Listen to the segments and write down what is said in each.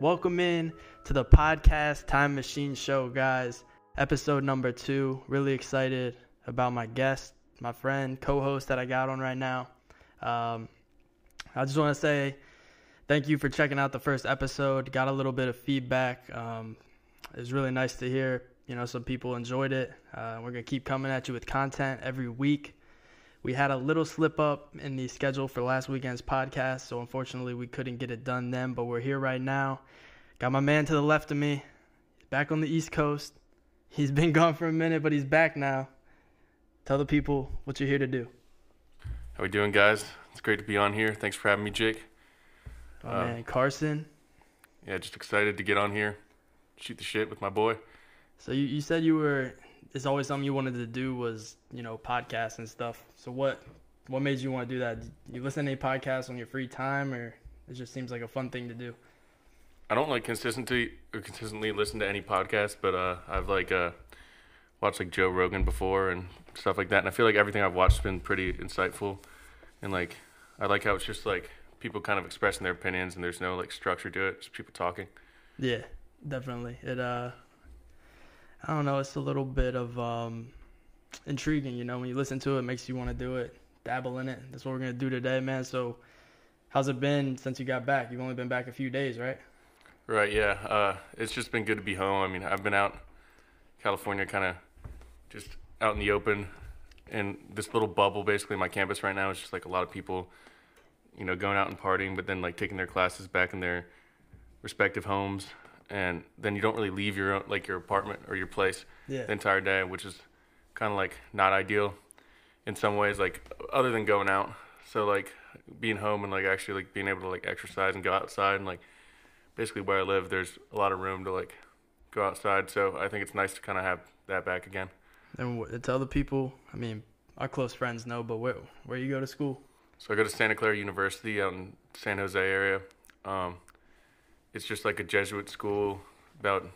Welcome in to the podcast Time Machine Show, guys. Episode number two. Really excited about my guest, my friend, co host that I got on right now. Um, I just want to say thank you for checking out the first episode. Got a little bit of feedback. Um, really nice to hear. You know, some people enjoyed it. Uh, we're going to keep coming at you with content every week. We had a little slip up in the schedule for last weekend's podcast, so unfortunately we couldn't get it done then, but we're here right now. Got my man to the left of me, back on the East Coast. He's been gone for a minute, but he's back now. Tell the people what you're here to do. How we doing, guys? It's great to be on here. Thanks for having me, Jake. Uh, man Carson. Yeah, just excited to get on here, shoot the shit with my boy. So you, you said you were it's always something you wanted to do was, you know, podcasts and stuff. So what what made you want to do that? You listen to any podcasts on your free time or it just seems like a fun thing to do? I don't like consistently consistently listen to any podcast, but uh, I've like uh, watched like Joe Rogan before and stuff like that, and I feel like everything I've watched has been pretty insightful, and like I like how it's just like people kind of expressing their opinions and there's no like structure to it, just people talking. Yeah, definitely. It uh I don't know, it's a little bit of um intriguing, you know, when you listen to it, it makes you want to do it, dabble in it. That's what we're going to do today, man. So how's it been since you got back? You've only been back a few days, right? Right, yeah. Uh, it's just been good to be home. I mean, I've been out California kind of just out in the open in this little bubble basically my campus right now is just like a lot of people you know going out and partying but then like taking their classes back in their respective homes and then you don't really leave your own, like your apartment or your place Yeah. the entire day which is kind of like not ideal in some ways like other than going out so like being home and like actually like being able to like exercise and go outside and like basically where I live, there's a lot of room to like go outside. So I think it's nice to kind of have that back again. And wh- tell the people, I mean, our close friends know, but where where you go to school? So I go to Santa Clara University out in San Jose area. Um, it's just like a Jesuit school, about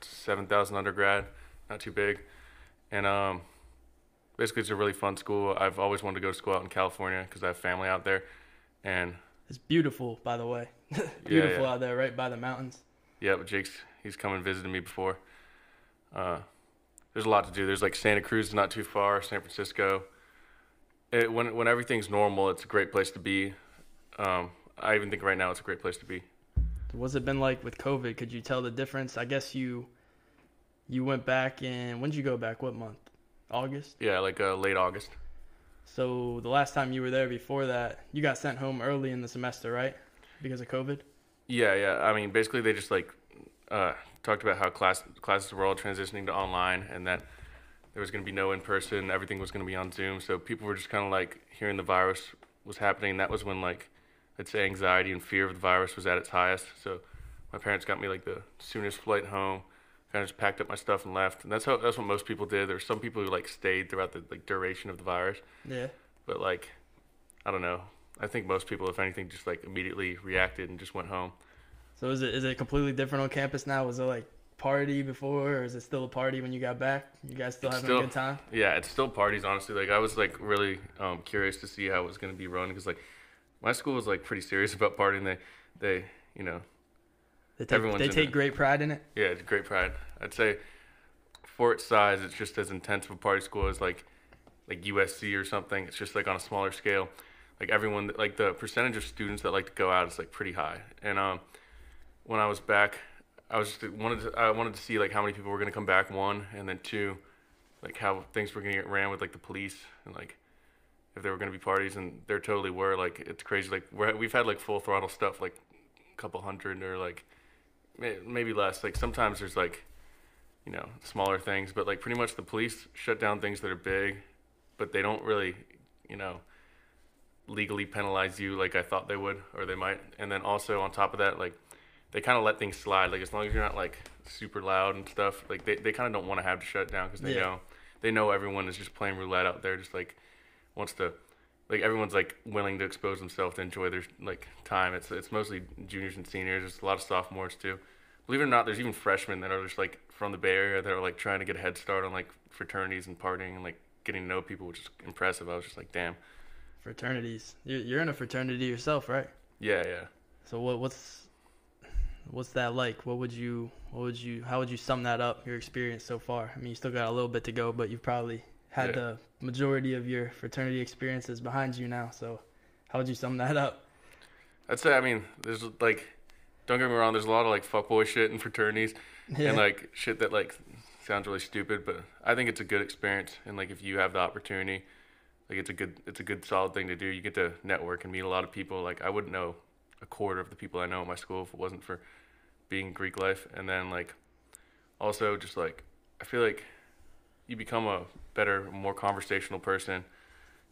seven thousand undergrad, not too big, and um, basically it's a really fun school. I've always wanted to go to school out in California because I have family out there, and It's beautiful, by the way. beautiful yeah. out there, right by the mountains. Yeah, but Jake's he's come and visited me before. Uh, there's a lot to do. There's like Santa Cruz is not too far, San Francisco. It, when when everything's normal, it's a great place to be. Um, I even think right now it's a great place to be. What's it been like with COVID? Could you tell the difference? I guess you you went back in when did you go back? What month? August. Yeah, like uh, late August. So the last time you were there before that, you got sent home early in the semester, right? Because of COVID. Yeah, yeah. I mean, basically they just like uh, talked about how class classes were all transitioning to online, and that there was going to be no in person. Everything was going to be on Zoom. So people were just kind of like hearing the virus was happening. That was when like I'd say anxiety and fear of the virus was at its highest. So my parents got me like the soonest flight home. Kind of just packed up my stuff and left. And that's how that's what most people did. There were some people who like stayed throughout the like duration of the virus, Yeah. but like I don't know. I think most people, if anything, just like immediately reacted and just went home. So is it is it completely different on campus now? Was it like party before, or is it still a party when you got back? You guys still It's having still- a good time? Yeah, it's still parties, honestly. Like I was like really um, curious to see how it was gonna be run because like my school was like pretty serious about partying. They they you know They take, they take great pride in it. yeah it's great pride. I'd say for its size, it's just as intense of a party school as like like USC or something. It's just like on a smaller scale. Like everyone, like the percentage of students that like to go out is like pretty high. And um, when I was back, I was just wanted to, I wanted to see like how many people were gonna come back. One, and then two, like how things were gonna get ran with like the police and like if there were gonna be parties, and there totally were. Like it's crazy. Like we're, we've had like full throttle stuff, like a couple hundred or like maybe less. Like sometimes there's like you know smaller things, but like pretty much the police shut down things that are big, but they don't really you know legally penalize you like I thought they would or they might. And then also on top of that, like they kind of let things slide. Like as long as you're not like super loud and stuff, like they, they kind of don't want to have to shut down because they Yeah. know they know everyone is just playing roulette out there, just like wants to. Like everyone's like willing to expose themselves to enjoy their like time. It's it's mostly juniors and seniors. There's a lot of sophomores too. Believe it or not, there's even freshmen that are just like from the Bay Area that are like trying to get a head start on like fraternities and partying and like getting to know people, which is impressive. I was just like, damn, Fraternities. You're, you're in a fraternity yourself, right? yeah, yeah. So what what's what's that like? What would you what would you how would you sum that up? Your experience so far. I mean, you still got a little bit to go, but you've probably had Yeah. the majority of your fraternity experiences behind you now. So, how would you sum that up? I'd say I mean there's like don't get me wrong, there's a lot of like fuckboy shit in fraternities Yeah. and like shit that like sounds really stupid, but I think it's a good experience and like if you have the opportunity, like it's a good it's a good solid thing to do. You get to network and meet a lot of people. Like I wouldn't know a quarter of the people I know at my school if it wasn't for being Greek life and then like also just like I feel like you become a better, more conversational person.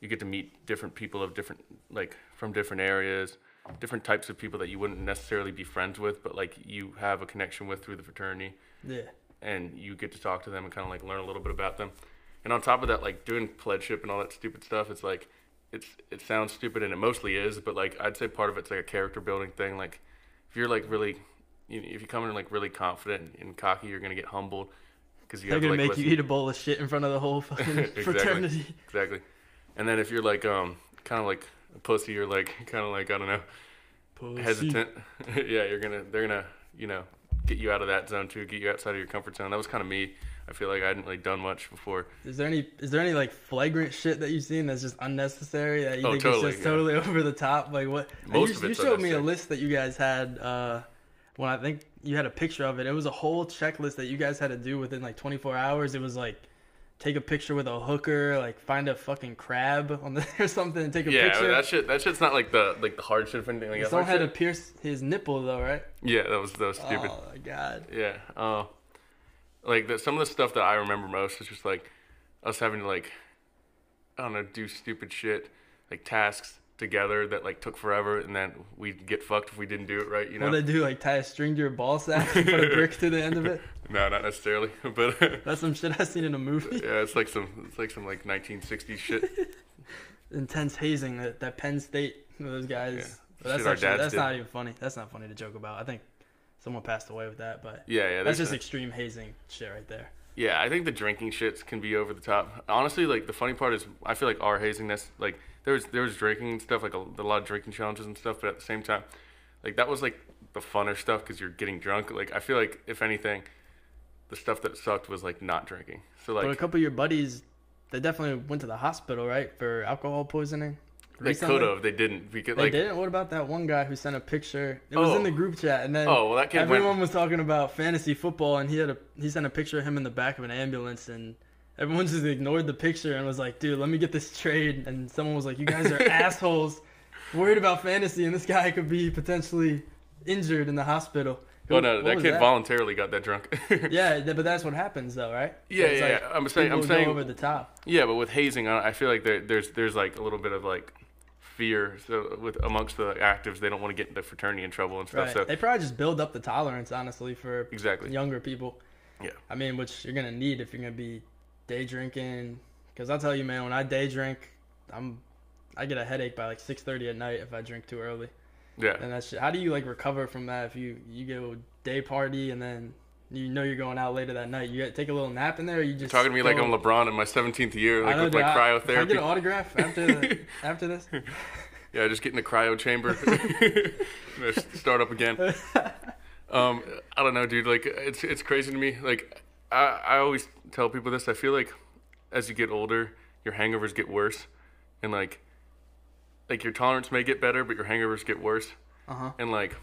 You get to meet different people of different like from different areas, different types of people that you wouldn't necessarily be friends with, but like you have a connection with through the fraternity yeah. and you get to talk to them and kind of like learn a little bit about them. And on top of that, like doing pledgeship and all that stupid stuff, it's like it's it sounds stupid and it mostly is, but like I'd say part of it's like a character building thing. Like if you're like really, you know, if you come in like really confident and cocky, you're gonna get humbled because They're have to gonna like make you eat a bowl of shit in front of the whole fucking Exactly. fraternity. exactly. And then if you're like um kind of like a pussy or like kind of like I don't know Pussy. hesitant, yeah, you're gonna they're gonna you know get you out of that zone too, get you outside of your comfort zone. That was kind of me. I feel like I hadn't really done much before. Is there any is there any like flagrant shit that you've seen that's just unnecessary that you Oh, think totally, is just yeah. totally over the top? Like what? Most you, of you showed me a list that you guys had uh, when I think you had a picture of it. It was a whole checklist that you guys had to do within like 24 hours. It was like take a picture with a hooker, like find a fucking crab on the or something, and take a Yeah, picture. that shit that shit's not like the like the hard shit of anything. Like, Someone had to pierce his nipple though, right? Yeah, that was that was stupid. Oh my god. Yeah. Uh, like the, some of the stuff that I remember most is just like us having to like I don't know do stupid shit like tasks together that like took forever and then we'd get fucked if we didn't do it right. You know? What they do? Like tie a string to your ball sack, and put a brick to the end of it. no, not necessarily, but That's some shit i've seen in a movie. yeah, it's like some it's like some like 1960s shit. intense hazing that, that Penn State those guys. Yeah. That's actually, that's did. not even funny. That's not funny to joke about. I think someone passed away with that, but Yeah, yeah. that's just extreme hazing shit right there. Yeah, I think the drinking shits can be over the top. Honestly, like the funny part is, I feel like our haziness, like there was there was drinking and stuff, like a, a lot of drinking challenges and stuff. But at the same time, like that was like the funner stuff because you're getting drunk. Like I feel like if anything, the stuff that sucked was like not drinking. So like, but a couple of your buddies, they definitely went to the hospital, right, for alcohol poisoning. they recently? could have, they didn't. Because They like didn't. What about that one guy who sent a picture? It was Oh. in the oh. group chat, and then oh well, that kid everyone went. was talking about fantasy football, and he had a he sent a picture of him in the back of an ambulance, and everyone just ignored the picture and was like, "Dude, let me get this trade." And someone was like, "You guys are assholes, worried about fantasy, and this guy could be potentially injured in the hospital." Well, oh, no, that kid voluntarily got that drunk. Yeah, but that's what happens, though, right? Yeah, yeah, like yeah. I'm saying, I'm saying, over the top. Yeah, but with hazing, I I feel like there, there's there's like a little bit of like fear. So with amongst the actives, they don't want to get the fraternity in trouble and stuff. Right. So They probably just build up the tolerance, honestly, for exactly. younger people. Yeah. I mean, which you're gonna need if you're gonna be day drinking. Because I'll tell you, man, when I day drink, I'm I get a headache by like 6:30 at night if I drink too early. Yeah. And that's how do you like recover from that if you you go day party and then you know you're going out later that night? You take a little nap in there, or you just Talking to me like I'm LeBron in my 17th year, like know, with dude, my I- Can I get an autograph after the, after this? Yeah, just get in the cryo chamber. Start up again. Um, I don't know, dude. Like it's it's crazy to me. Like I I always tell people this. I feel like as you get older, your hangovers get worse, and like like your tolerance may get better, but your hangovers get worse. Uh huh. And like,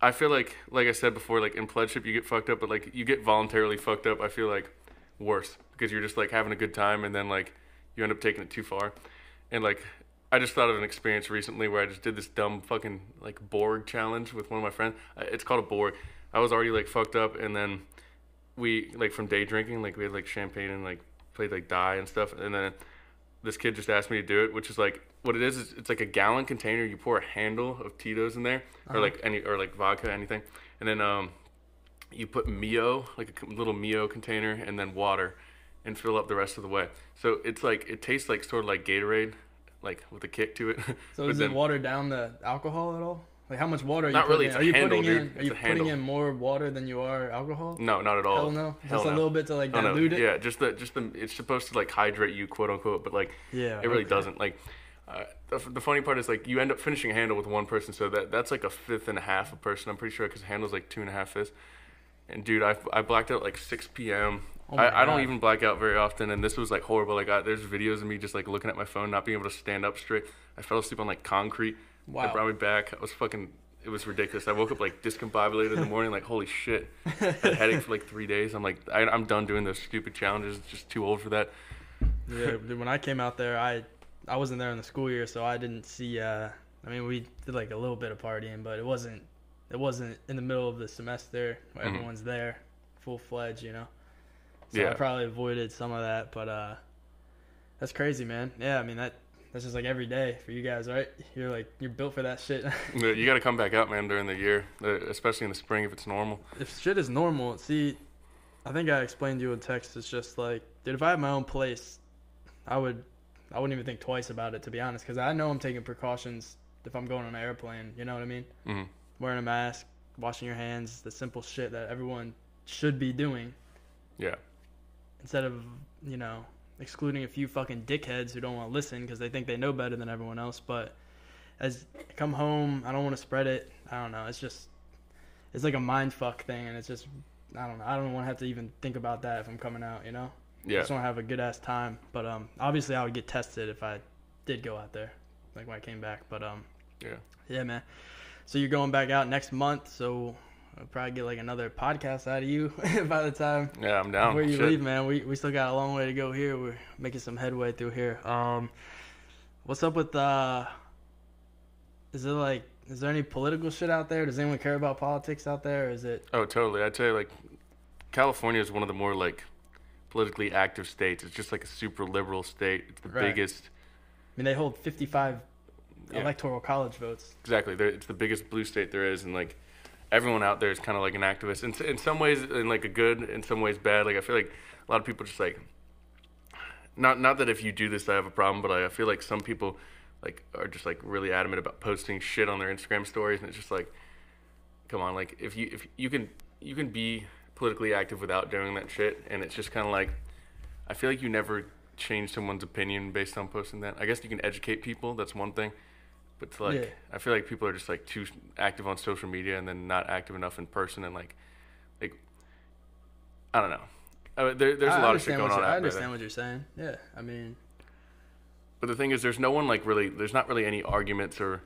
I feel like, like I said before, like in pledgeship you get fucked up, but like you get voluntarily fucked up. I feel like worse because you're just like having a good time, and then like you end up taking it too far. And like, I just thought of an experience recently where I just did this dumb fucking like Borg challenge with one of my friends. Uh, It's called a Borg. I was already like fucked up, and then we like from day drinking, like we had like champagne and like played like die and stuff, and then this kid just asked me to do it, which is like what it is. is It's like a gallon container. You pour a handle of Tito's in there, Uh-huh. or like any, or like vodka, anything, and then um, you put Mio, like a little Mio container, and then water, and fill up the rest of the way. So it's like it tastes like sort of like Gatorade, like with a kick to it. So does then- it water down the alcohol at all? Like how much water are you Not really, it's in? a Are you handle, putting dude. in? Are It's you putting handle. in more water than you are alcohol? No, not at all. Hell no. Hell Just no. a little bit to like Oh, dilute it. Yeah, just the just the it's supposed to like hydrate you, quote unquote, but like Yeah. it really okay. doesn't. Like Uh, the, the funny part is like you end up finishing a handle with one person, so that that's like a fifth and a half a person. I'm pretty sure because handle's like two and a half fifths. And dude, I, I blacked out like 6 p.m. Oh I, I don't even black out very often, and this was like horrible. Like I, there's videos of me just like looking at my phone, not being able to stand up straight. I fell asleep on like concrete. Wow. It brought me back. I was fucking. It was ridiculous. I woke up like discombobulated in the morning, like holy shit. I had a headache for like three days. I'm like, I, I'm done doing those stupid challenges. Just too old for that. Yeah, when I came out there, I I wasn't there in the school year, so I didn't see. Uh, I mean, we did like a little bit of partying, but it wasn't it wasn't in the middle of the semester where Mhm. everyone's there, full fledged, you know. So I probably avoided some of that, but uh, that's crazy, man. Yeah, I mean that that's just like every day for you guys, right? You're like you're built for that shit. You got to come back out, man, during the year, uh, especially in the spring if it's normal. if shit is normal, see, I think I explained to you in text. It's just like, dude, if I had my own place, I would, I wouldn't even think twice about it to be honest, because I know I'm taking precautions if I'm going on an airplane. You know what I mean? hmm Wearing a mask, washing your hands, the simple shit that everyone should be doing Yeah. instead of you know excluding a few fucking dickheads who don't want to listen because they think they know better than everyone else. But as I come home, I don't want to spread it. I don't know. It's just it's like a mind fuck thing, and it's just I don't know. I don't want to have to even think about that if I'm coming out. You know. I just want to have a good ass time. But um, obviously I would get tested if I did go out there, like when I came back. But um, Yeah. yeah, man. So you're going back out next month, so I'll probably get like another podcast out of you by the time Yeah, I'm down. where you Shit. leave, man. We we still got a long way to go here. We're making some headway through here. Um, what's up with uh? Is it like? Is there any political shit out there? Does anyone care about politics out there? Or is it? Oh, totally. I tell you, like California is one of the more like politically active states. It's just like a super liberal state. It's the Right. biggest. I mean, they hold 55 Yeah. electoral college votes. Exactly. They're, it's the biggest blue state there is, and like everyone out there is kind of like an activist. In in some ways, in like a good, in some ways bad. Like I feel like a lot of people just like. Not not that if you do this I have a problem, but I, I feel like some people like are just like really adamant about posting shit on their Instagram stories, and it's just like, come on, like if you if you can you can be politically active without doing that shit, and it's just kind of like, I feel like you never change someone's opinion based on posting that. I guess you can educate people. That's one thing. But like, Yeah. I feel like people are just like too active on social media and then not active enough in person and like, like, I don't know. Uh, there, there's a I lot of shit going on I understand what you're saying. Yeah, I mean, But the thing is, there's no one like really. There's not really any arguments or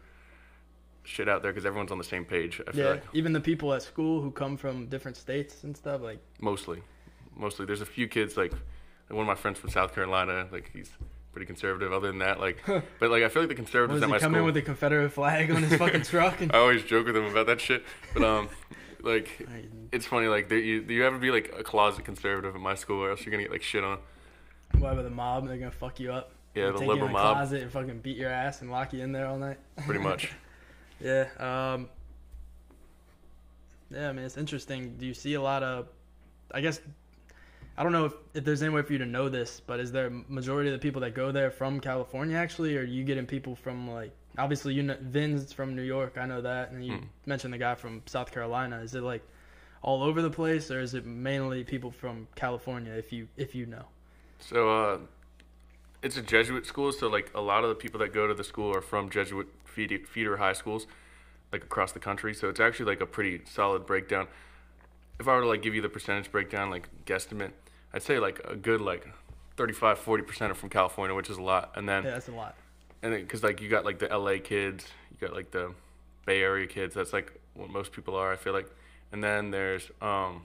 shit out there because everyone's on the same page. I feel yeah. like Even the people at school who come from different states and stuff, like, mostly, mostly. There's a few kids like, like one of my friends from South Carolina. Like he's pretty conservative. Other than that, like, but like I feel like the conservatives at my come school. in with a Confederate flag on his fucking truck? And I always joke with them about that shit. But um, like it's funny. Like you you ever be like a closet conservative at my school, or else you're gonna get like shit on. Why with the mob? They're gonna fuck you up. Yeah, the take you liberal mob, closet and fucking beat your ass and lock you in there all night. pretty much. Yeah. Um. Yeah, I mean it's interesting. Do you see a lot of? I guess I don't know if, if there's any way for you to know this, but is there a majority of the people that go there from California actually, or are you getting people from like obviously you know Vin's from New York, I know that, and you Hmm. mentioned the guy from South Carolina. Is it like all over the place, or is it mainly people from California? If you if you know. So uh, it's a Jesuit school, so like a lot of the people that go to the school are from Jesuit feeder, feeder high schools, like across the country. So it's actually like a pretty solid breakdown. If I were to like give you the percentage breakdown, like guesstimate, I'd say like a good like 35, 40 percent are from California, which is a lot. And then Yeah, that's a lot. and then because like you got like the LA kids, you got like the Bay Area kids. That's like what most people are. I feel like, and then there's um,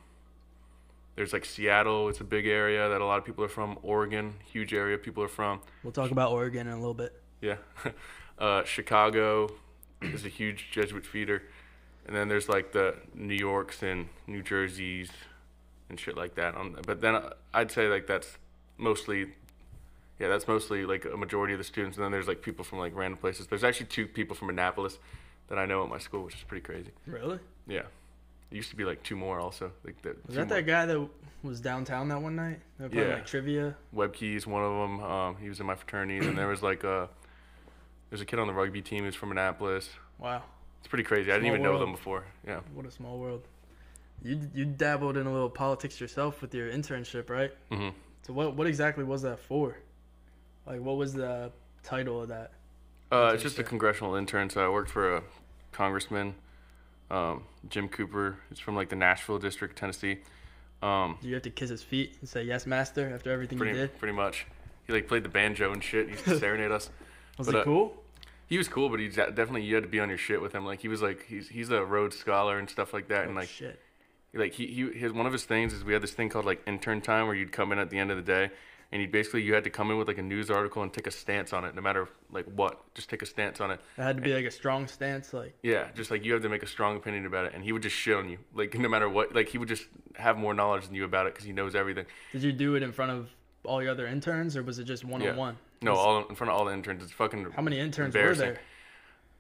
there's like Seattle. It's a big area that a lot of people are from. Oregon, huge area people are from. We'll talk about Oregon in a little bit. Yeah, uh, Chicago is a huge Jesuit feeder, and then there's like the New Yorks and New Jerseys and shit like that. On but then I'd say like that's mostly. Yeah, that's mostly like a majority of the students, and then there's like people from like random places. There's actually two people from Annapolis that I know at my school, which is pretty crazy. Really? Yeah, it used to be like two more also. Like the, Was that more. that guy that was downtown that one night? Playing Yeah. like trivia. Webkey's one of them. Um, he was in my fraternity, and there was like a there's a kid on the rugby team who's from Annapolis. Wow, It's pretty crazy. I didn't Small even know them before. Yeah. what a small world. You you dabbled in a little politics yourself with your internship, right? hmm So what what exactly was that for? Like, what was the title of that? Uh, it's just a congressional intern. So I worked for a congressman, um, Jim Cooper. He's from like the Nashville district, Tennessee. Um, Do you have to kiss his feet and say yes, master after everything you pretty did? pretty much. He like played the banjo and shit. He used to serenade us. Was But, it uh, cool? He was cool, but he definitely you had to be on your shit with him. Like he was like he's he's a Rhodes Scholar and stuff like that, and Oh, like shit. Like he, he his one of his things is we had this thing called like intern time where you'd come in at the end of the day and you basically you had to come in with like a news article and take a stance on it no matter like what. Just take a stance on it. It had to be like a strong stance, like. Yeah just like you have to make a strong opinion about it and he would just shit on you. Like no matter what like he would just have more knowledge than you about it because he knows everything. Did you do it in front of all your other interns or was it just one-on-one yeah. no all in front of all the interns. It's fucking How many interns were there?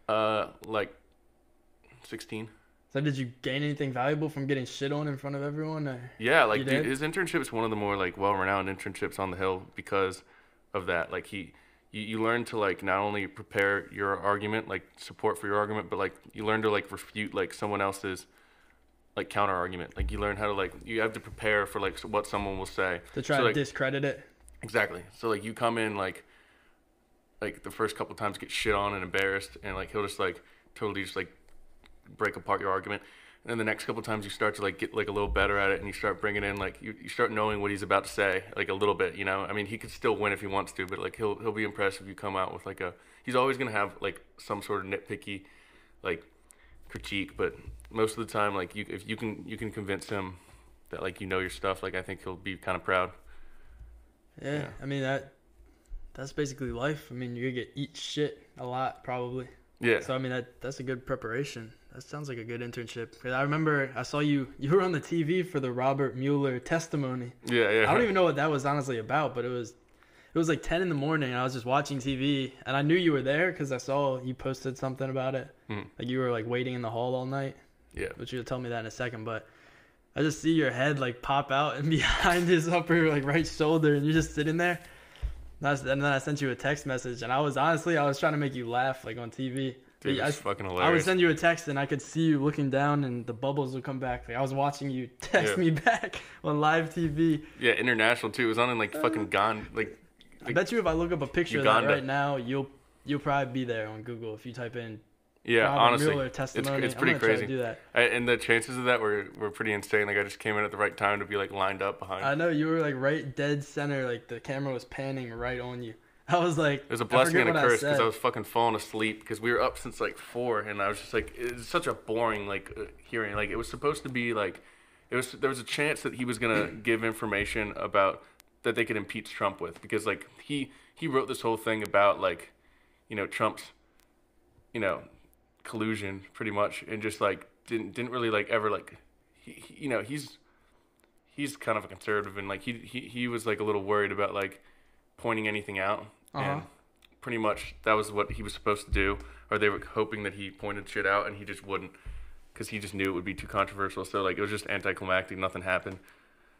uh like 16 So did you gain anything valuable from getting shit on in front of everyone? Or? Yeah, like dude, his internship is one of the more like well-renowned internships on the hill because of that. Like he, you, you learn to like not only prepare your argument, like support for your argument, but like you learn to like refute like someone else's like counter argument. Like you learn how to like you have to prepare for like what someone will say. To try So, to like, discredit it? Exactly. So like you come in like like the first couple times get shit on and embarrassed and like he'll just like totally just like break apart your argument. And then the next couple times you start to like get like a little better at it and you start bringing in like you, you start knowing what he's about to say like a little bit, you know? I mean, he could still win if he wants to, but like he'll he'll be impressed if you come out with like a he's always going to have like some sort of nitpicky like critique, but most of the time like you if you can you can convince him that like you know your stuff, like I think he'll be kind of proud. Yeah, Yeah. I mean that. That's basically life. I mean, you're gonna get eat shit a lot probably. Yeah. So I mean that that's a good preparation. That sounds like a good internship. 'Cause I remember I saw you you were on the TV for the Robert Mueller testimony. Yeah, yeah. I don't even know what that was honestly about, but it was it was like 10 in the morning and I was just watching TV and I knew you were there cuz I saw you posted something about it. Mhm. Like you were like waiting in the hall all night, Yeah. But you'll tell me that in a second, but I just see your head like pop out and behind his upper like right shoulder and you're just sitting there. And and then I sent you a text message and I was honestly I was trying to make you laugh like on TV. Dude, I, it's fucking hilarious. I would send you a text and I could see you looking down and the bubbles would come back. Like I was watching you text Yeah. me back on live TV. yeah, international too. It was on in like uh, fucking Gone. Like, I bet you if I look up a picture of that right now, you'll you'll probably be there on Google if you type in yeah, Robert honestly, Mueller it's testimony. it's I'm pretty gonna try to crazy. do that. I, and the chances of that were were pretty insane. Like I just came in at the right time to be like lined up behind. I know you were like right dead center, like the camera was panning right on you. I was like, it was a blessing and a curse because said. I, was fucking falling asleep because we were up since like four, and I was just like, it's such a boring like uh, hearing. Like it was supposed to be like, it was there was a chance that he was gonna give information about that they could impeach Trump with because like he he wrote this whole thing about like, you know Trump's, you know, collusion pretty much, and just like didn't didn't really like ever like, he, he you know he's he's kind of a conservative and like he he he was like a little worried about like pointing anything out Uh-huh. and pretty much that was what he was supposed to do or they were hoping that he pointed shit out and he just wouldn't because he just knew it would be too controversial so like it was just anticlimactic nothing happened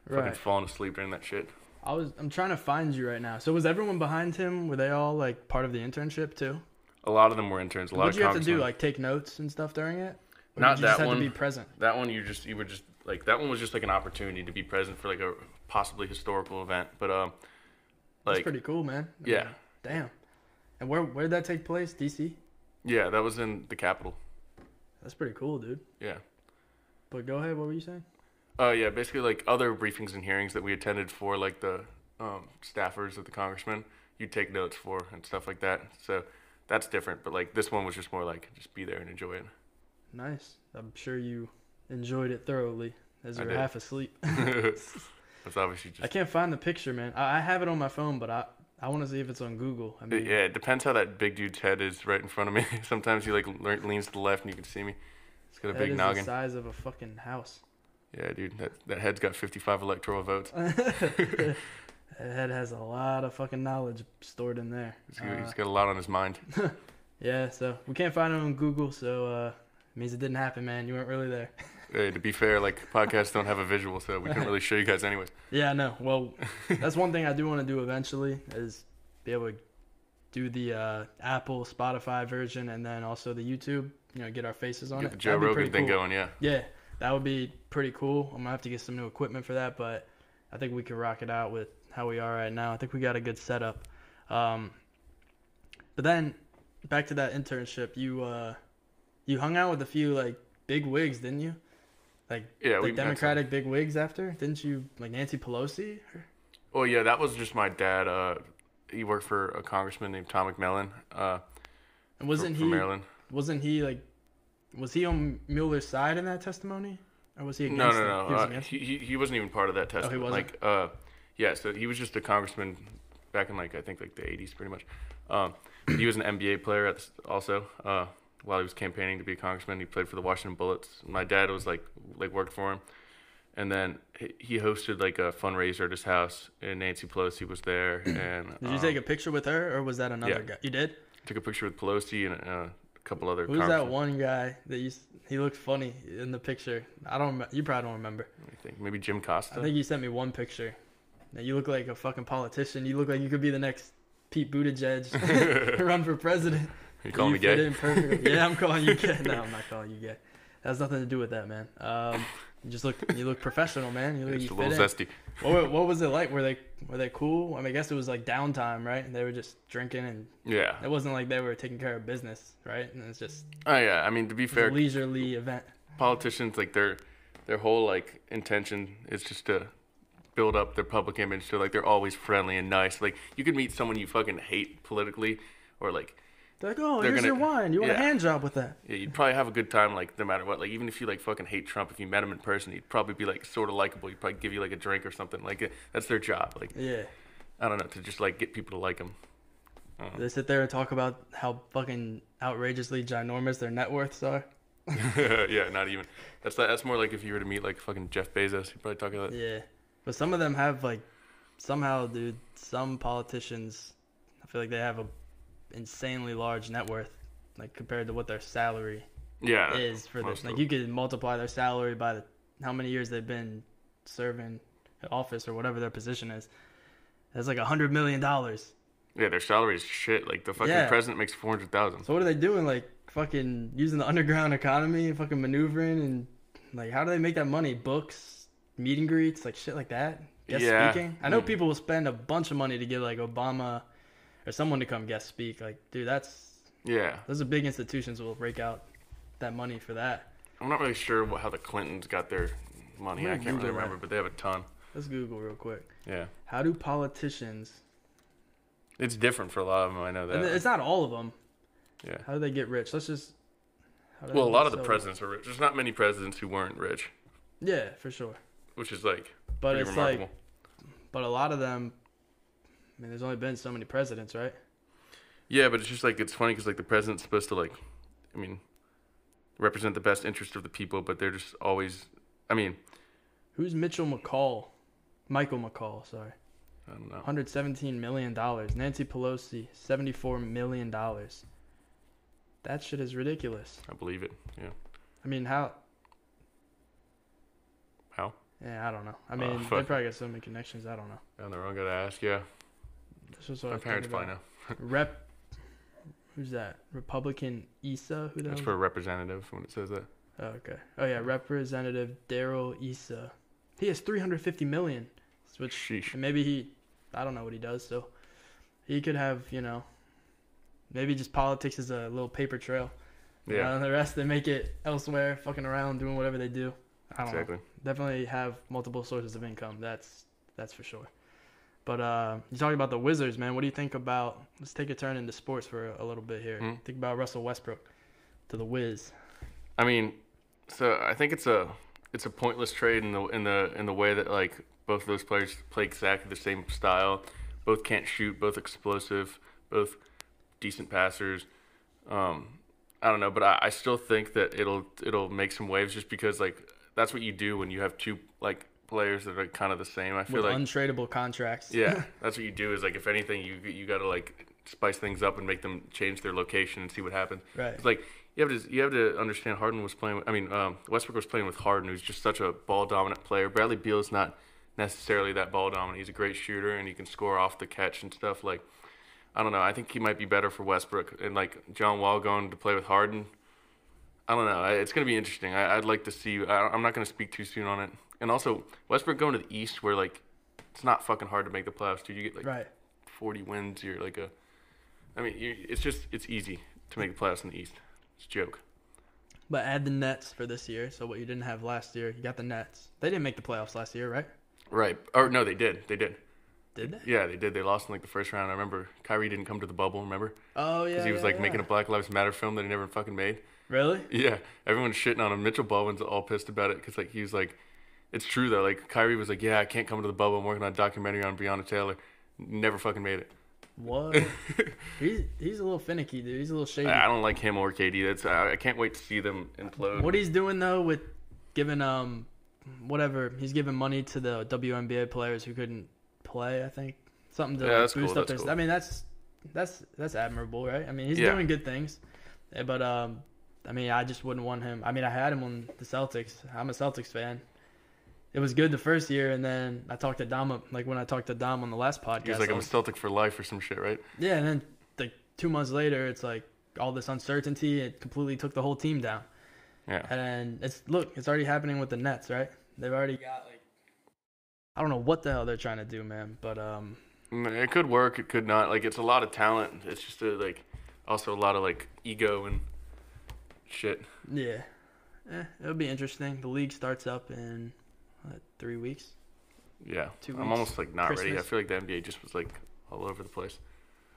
fucking right. falling asleep during that shit I was I'm trying to find you right now. So was everyone behind him? Were they all like part of the internship too? a lot of them were interns a lot What did you have to do? Like take notes and stuff during it? Or Not did you just that have one. to be present. that one you just you were just like that one was just like an opportunity to be present for like a possibly historical event but um That's like pretty cool, man. I yeah mean, Damn. And where where did that take place? DC. yeah that was in the capitol That's pretty cool, dude. yeah But go ahead. What were you saying? Uh, yeah, basically like other briefings and hearings that we attended for like the um, staffers of the congressman, you take notes for and stuff like that. So that's different. But like this one was just more like just be there and enjoy it. Nice. I'm sure you enjoyed it thoroughly as you're half asleep. it's obviously I can't find the picture, man. I, I have it on my phone, but I I want to see if it's on Google. I mean, yeah. It depends how that big dude's head is right in front of me. Sometimes he like le- leans to the left and you can see me. It's got a that big is noggin. the size of a fucking house. Yeah, dude, that that head's got 55 electoral votes. that head has a lot of fucking knowledge stored in there. He's got, Uh, he's got a lot on his mind. yeah, so we can't find it on Google, so uh, it means it didn't happen, man. You weren't really there. Hey, to be fair, like podcasts don't have a visual, so we couldn't really show you guys anyways. Yeah, no. Well, that's one thing I do want to do eventually is be able to do the uh, Apple, Spotify version, and then also the YouTube. You know, get our faces on Get it. the Joe That'd Rogan thing cool. going, yeah. Yeah, that would be pretty cool. I'm gonna have to get some new equipment for that, but I think we could rock it out with how we are right now. I think we got a good setup. Um, but then back to that internship. You uh, you hung out with a few like big wigs, didn't you? Like Yeah, like we. Democratic big wigs after, didn't you? Like Nancy Pelosi. Well, yeah, that was just my dad. Uh, he worked for a congressman named Tom McMillan. Uh, And wasn't from, from he? Maryland. Wasn't he like? Was he on Mueller's side in that testimony, or was he against? No, it? no, He no. was uh, he, he, he, wasn't even part of that testimony. Oh, he wasn't? Like, uh, yeah. So he was just a congressman back in like I think like the '80s, pretty much. Um, he was an NBA player at the, also. Uh, while he was campaigning to be a congressman, he played for the Washington Bullets. My dad was like like worked for him, and then he- hosted like a fundraiser at his house, and Nancy Pelosi was there. And Did you um, take a picture with her, or was that another yeah. guy? You did. took a picture with Pelosi and uh, a couple other. Who's that one guy that you? He looked funny in the picture. I don't. You probably don't remember. I think maybe Jim Costa. I think you sent me one picture. Now you look like a fucking politician. You look like you could be the next Pete Buttigieg, to run for president. You calling you me gay? in perfectly. Yeah, I'm calling you gay. No, I'm not calling you gay. That has nothing to do with that, man. Um, you just look. You look professional, man. You look It's you a fit little in. zesty. What, what was it like? Were they were they cool? I mean, I guess it was like downtime, right? And they were just drinking, and Yeah. it wasn't like they were taking care of business, right? And it's just Oh yeah. I mean, to be fair, a leisurely event. politicians like their their whole like intention is just to build up their public image so like they're always friendly and nice like you could meet someone you fucking hate politically or like They're like, oh, They're here's gonna- your wine. You want a hand job with that? yeah, you'd probably have a good time like no matter what like even if you like fucking hate trump if you met him in person he'd probably be like sort of likable he'd probably give you like a drink or something like that's their job like Yeah. i don't know to just like get people to like him They sit there and talk about how fucking outrageously ginormous their net worths are. yeah not even that's that's more like if you were to meet like fucking jeff bezos you'd probably talk about Yeah. But some of them have like somehow, dude, some politicians I feel like they have a insanely large net worth like compared to what their salary yeah is for this. Like you could multiply their salary by the how many years they've been serving office or whatever their position is. That's like a hundred million dollars. yeah their salary is shit like the fucking Yeah. president makes 400000 So what are they doing? Like fucking using the underground economy, and fucking maneuvering, and like how do they make that money? Books, meet and greets, like shit like that. Guest Yeah. speaking. I know Mm. people will spend a bunch of money to get like Obama or someone to come guest speak. Like, dude, that's yeah those are big institutions will rake out that money for that. I'm not really sure what, how the Clintons got their money. I can't really remember, that. but they have a ton. Let's Google real quick. Yeah, How do politicians? it's different for a lot of them. I know and that. it's not all of them. Yeah. How do they get rich? Let's just. Well, a lot of the presidents are rich. There's not many presidents who weren't rich, Yeah, for sure. which is like But it's remarkable. like, but a lot of them. I mean, there's only been so many presidents, right? yeah, but it's just like it's funny because like the president's supposed to like, I mean, represent the best interest of the people, but they're just always. I mean, Who's Mitchell McCaul? Michael McCaul, sorry. I don't know. 117 million dollars. Nancy Pelosi, 74 million dollars. That shit is ridiculous. I believe it. Yeah. I mean, how? How? Yeah, I don't know. I Oh, mean, they probably got so many connections. I don't know. Down the wrong gotta ask. Yeah. That's just what My was parents probably know. Rep. Who's that? Republican Issa. Who the That's hell? for a representative when it says that. Oh, okay. Oh yeah, Representative Darrell Issa. He has 350 million, which Sheesh. and maybe he, I don't know what he does, so he could have you know, maybe just politics is a little paper trail. You Yeah. know, and the rest they make it elsewhere, fucking around, doing whatever they do. I don't know. Exactly. Definitely have multiple sources of income. That's that's for sure. But uh, you talking about the Wizards, man. What do you think about? Let's take a turn into sports for a, a little bit here. Hmm. Think about Russell Westbrook to the Wiz. I mean, so I think it's a it's a pointless trade in the in the in the way that like both of those players play exactly the same style. Both can't shoot, both explosive, both decent passers. Um, I don't know, but I, I still think that it'll it'll make some waves just because like that's what you do when you have two like players that are kind of the same. I feel with like untradeable contracts. yeah, that's what you do. Is like if anything, you you got to like spice things up and make them change their location and see what happens. Right. It's like you have to you have to understand Harden was playing. With, I mean, um, Westbrook was playing with Harden, who's just such a ball dominant player. Bradley Beal's not necessarily that ball dominant. He's a great shooter and he can score off the catch and stuff. Like I don't know. I think he might be better for Westbrook and like John Wall going to play with Harden. I don't know. It's going to be interesting. I, I'd like to see. I, I'm not going to speak too soon on it. And also Westbrook going to the East, where like it's not fucking hard to make the playoffs, dude. You get like Right. 40 wins. You're like a. I mean, you, it's just it's easy to make the playoffs in the East. It's a joke. But add the Nets for this year. So what you didn't have last year, you got the Nets. They didn't make the playoffs last year, right? Right. Or no, they did. They did. Did they? Yeah, they did. They lost in like the first round. I remember Kyrie didn't come to the bubble. Remember? Oh yeah. Because he was yeah, like yeah. making a Black Lives Matter film that he never fucking made. Really? Yeah, everyone's shitting on him. Mitchell Baldwin's all pissed about it because like he was like, it's true though. Like Kyrie was like, yeah, I can't come to the bubble. I'm working on a documentary on Breonna Taylor. Never fucking made it. What? he's he's a little finicky, dude. He's a little shady. I I don't like him or KD. That's I I can't wait to see them implode. What he's doing though with giving um whatever he's giving money to the WNBA players who couldn't play, I think something to Yeah, like, boost cool, up their. that's I mean that's that's that's admirable, right? I mean he's Yeah. doing good things, Eh, but um I mean I just wouldn't want him. I mean I had him on the Celtics. I'm a Celtics fan. It was good the first year, and then I talked to Dom like when I talked to Dom on the last podcast. He was like, I'm a was- Celtic for life or some shit, right? yeah, and then like two months later, it's like all this uncertainty. It completely took the whole team down. Yeah. And it's look, it's already happening with the Nets, right? They've already got like I don't know what the hell they're trying to do, man. But um, Mm, It could work. It could not. Like it's a lot of talent. It's just a, like also a lot of like ego and shit. yeah, eh, it'll be interesting. The league starts up in what, three weeks. Yeah. Two I'm weeks, almost like not ready. I Christmas. feel like the NBA just was like all over the place.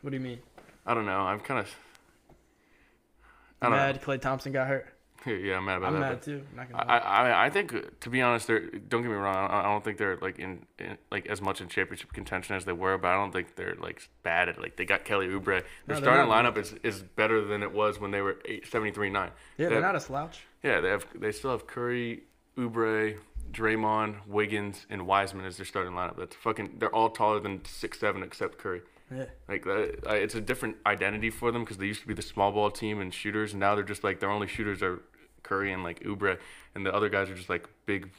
What do you mean? I don't know. I'm kind of. I You don't mad Klay Thompson got hurt? know. Yeah, I'm mad about that. I'm that. mad too. Not gonna I, lie. I I think uh, to be honest, they're don't get me wrong. I I don't think they're like in, in like as much in championship contention as they were, but I don't think they're like bad at like they got Kelly Oubre. Their they're starting lineup is, is better than it was when they were eight, 73-9. yeah, they they're not a slouch. Yeah, they have they still have Curry, Oubre, Draymond, Wiggins, and Wiseman as their starting lineup. That's fucking. They're all taller than six seven except Curry. Yeah, Like that, it's a different identity for them because they used to be the small ball team and shooters, and now they're just like their only shooters are Curry and like Oubre, and the other guys are just like big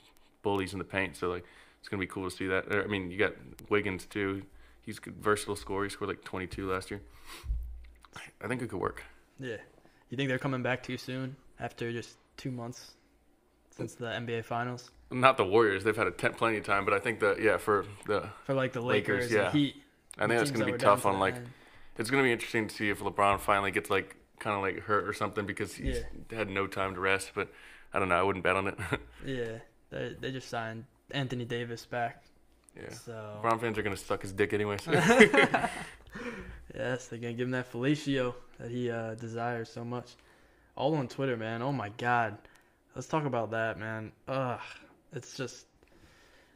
bullies in the paint. So like it's gonna be cool to see that. I mean, you got Wiggins too. He's a versatile scorer. He scored like 22 last year. I think it could work. yeah. You think they're coming back too soon after just two months since the NBA Finals Not the Warriors. They've had a ten, plenty of time, but I think that yeah, for the for like the Lakers, Lakers, yeah. Heat? I think that's gonna be tough on like end. it's gonna be interesting to see if LeBron finally gets like kind of like hurt or something because he's had no time to rest. But I don't know. I wouldn't bet on it. Yeah, they they just signed Anthony Davis back. yeah. So LeBron fans are gonna suck his dick anyway. So. yes, they're gonna give him that fellatio that he uh, desires so much. All on Twitter, man. Oh my God, let's talk about that, man. Ugh, it's just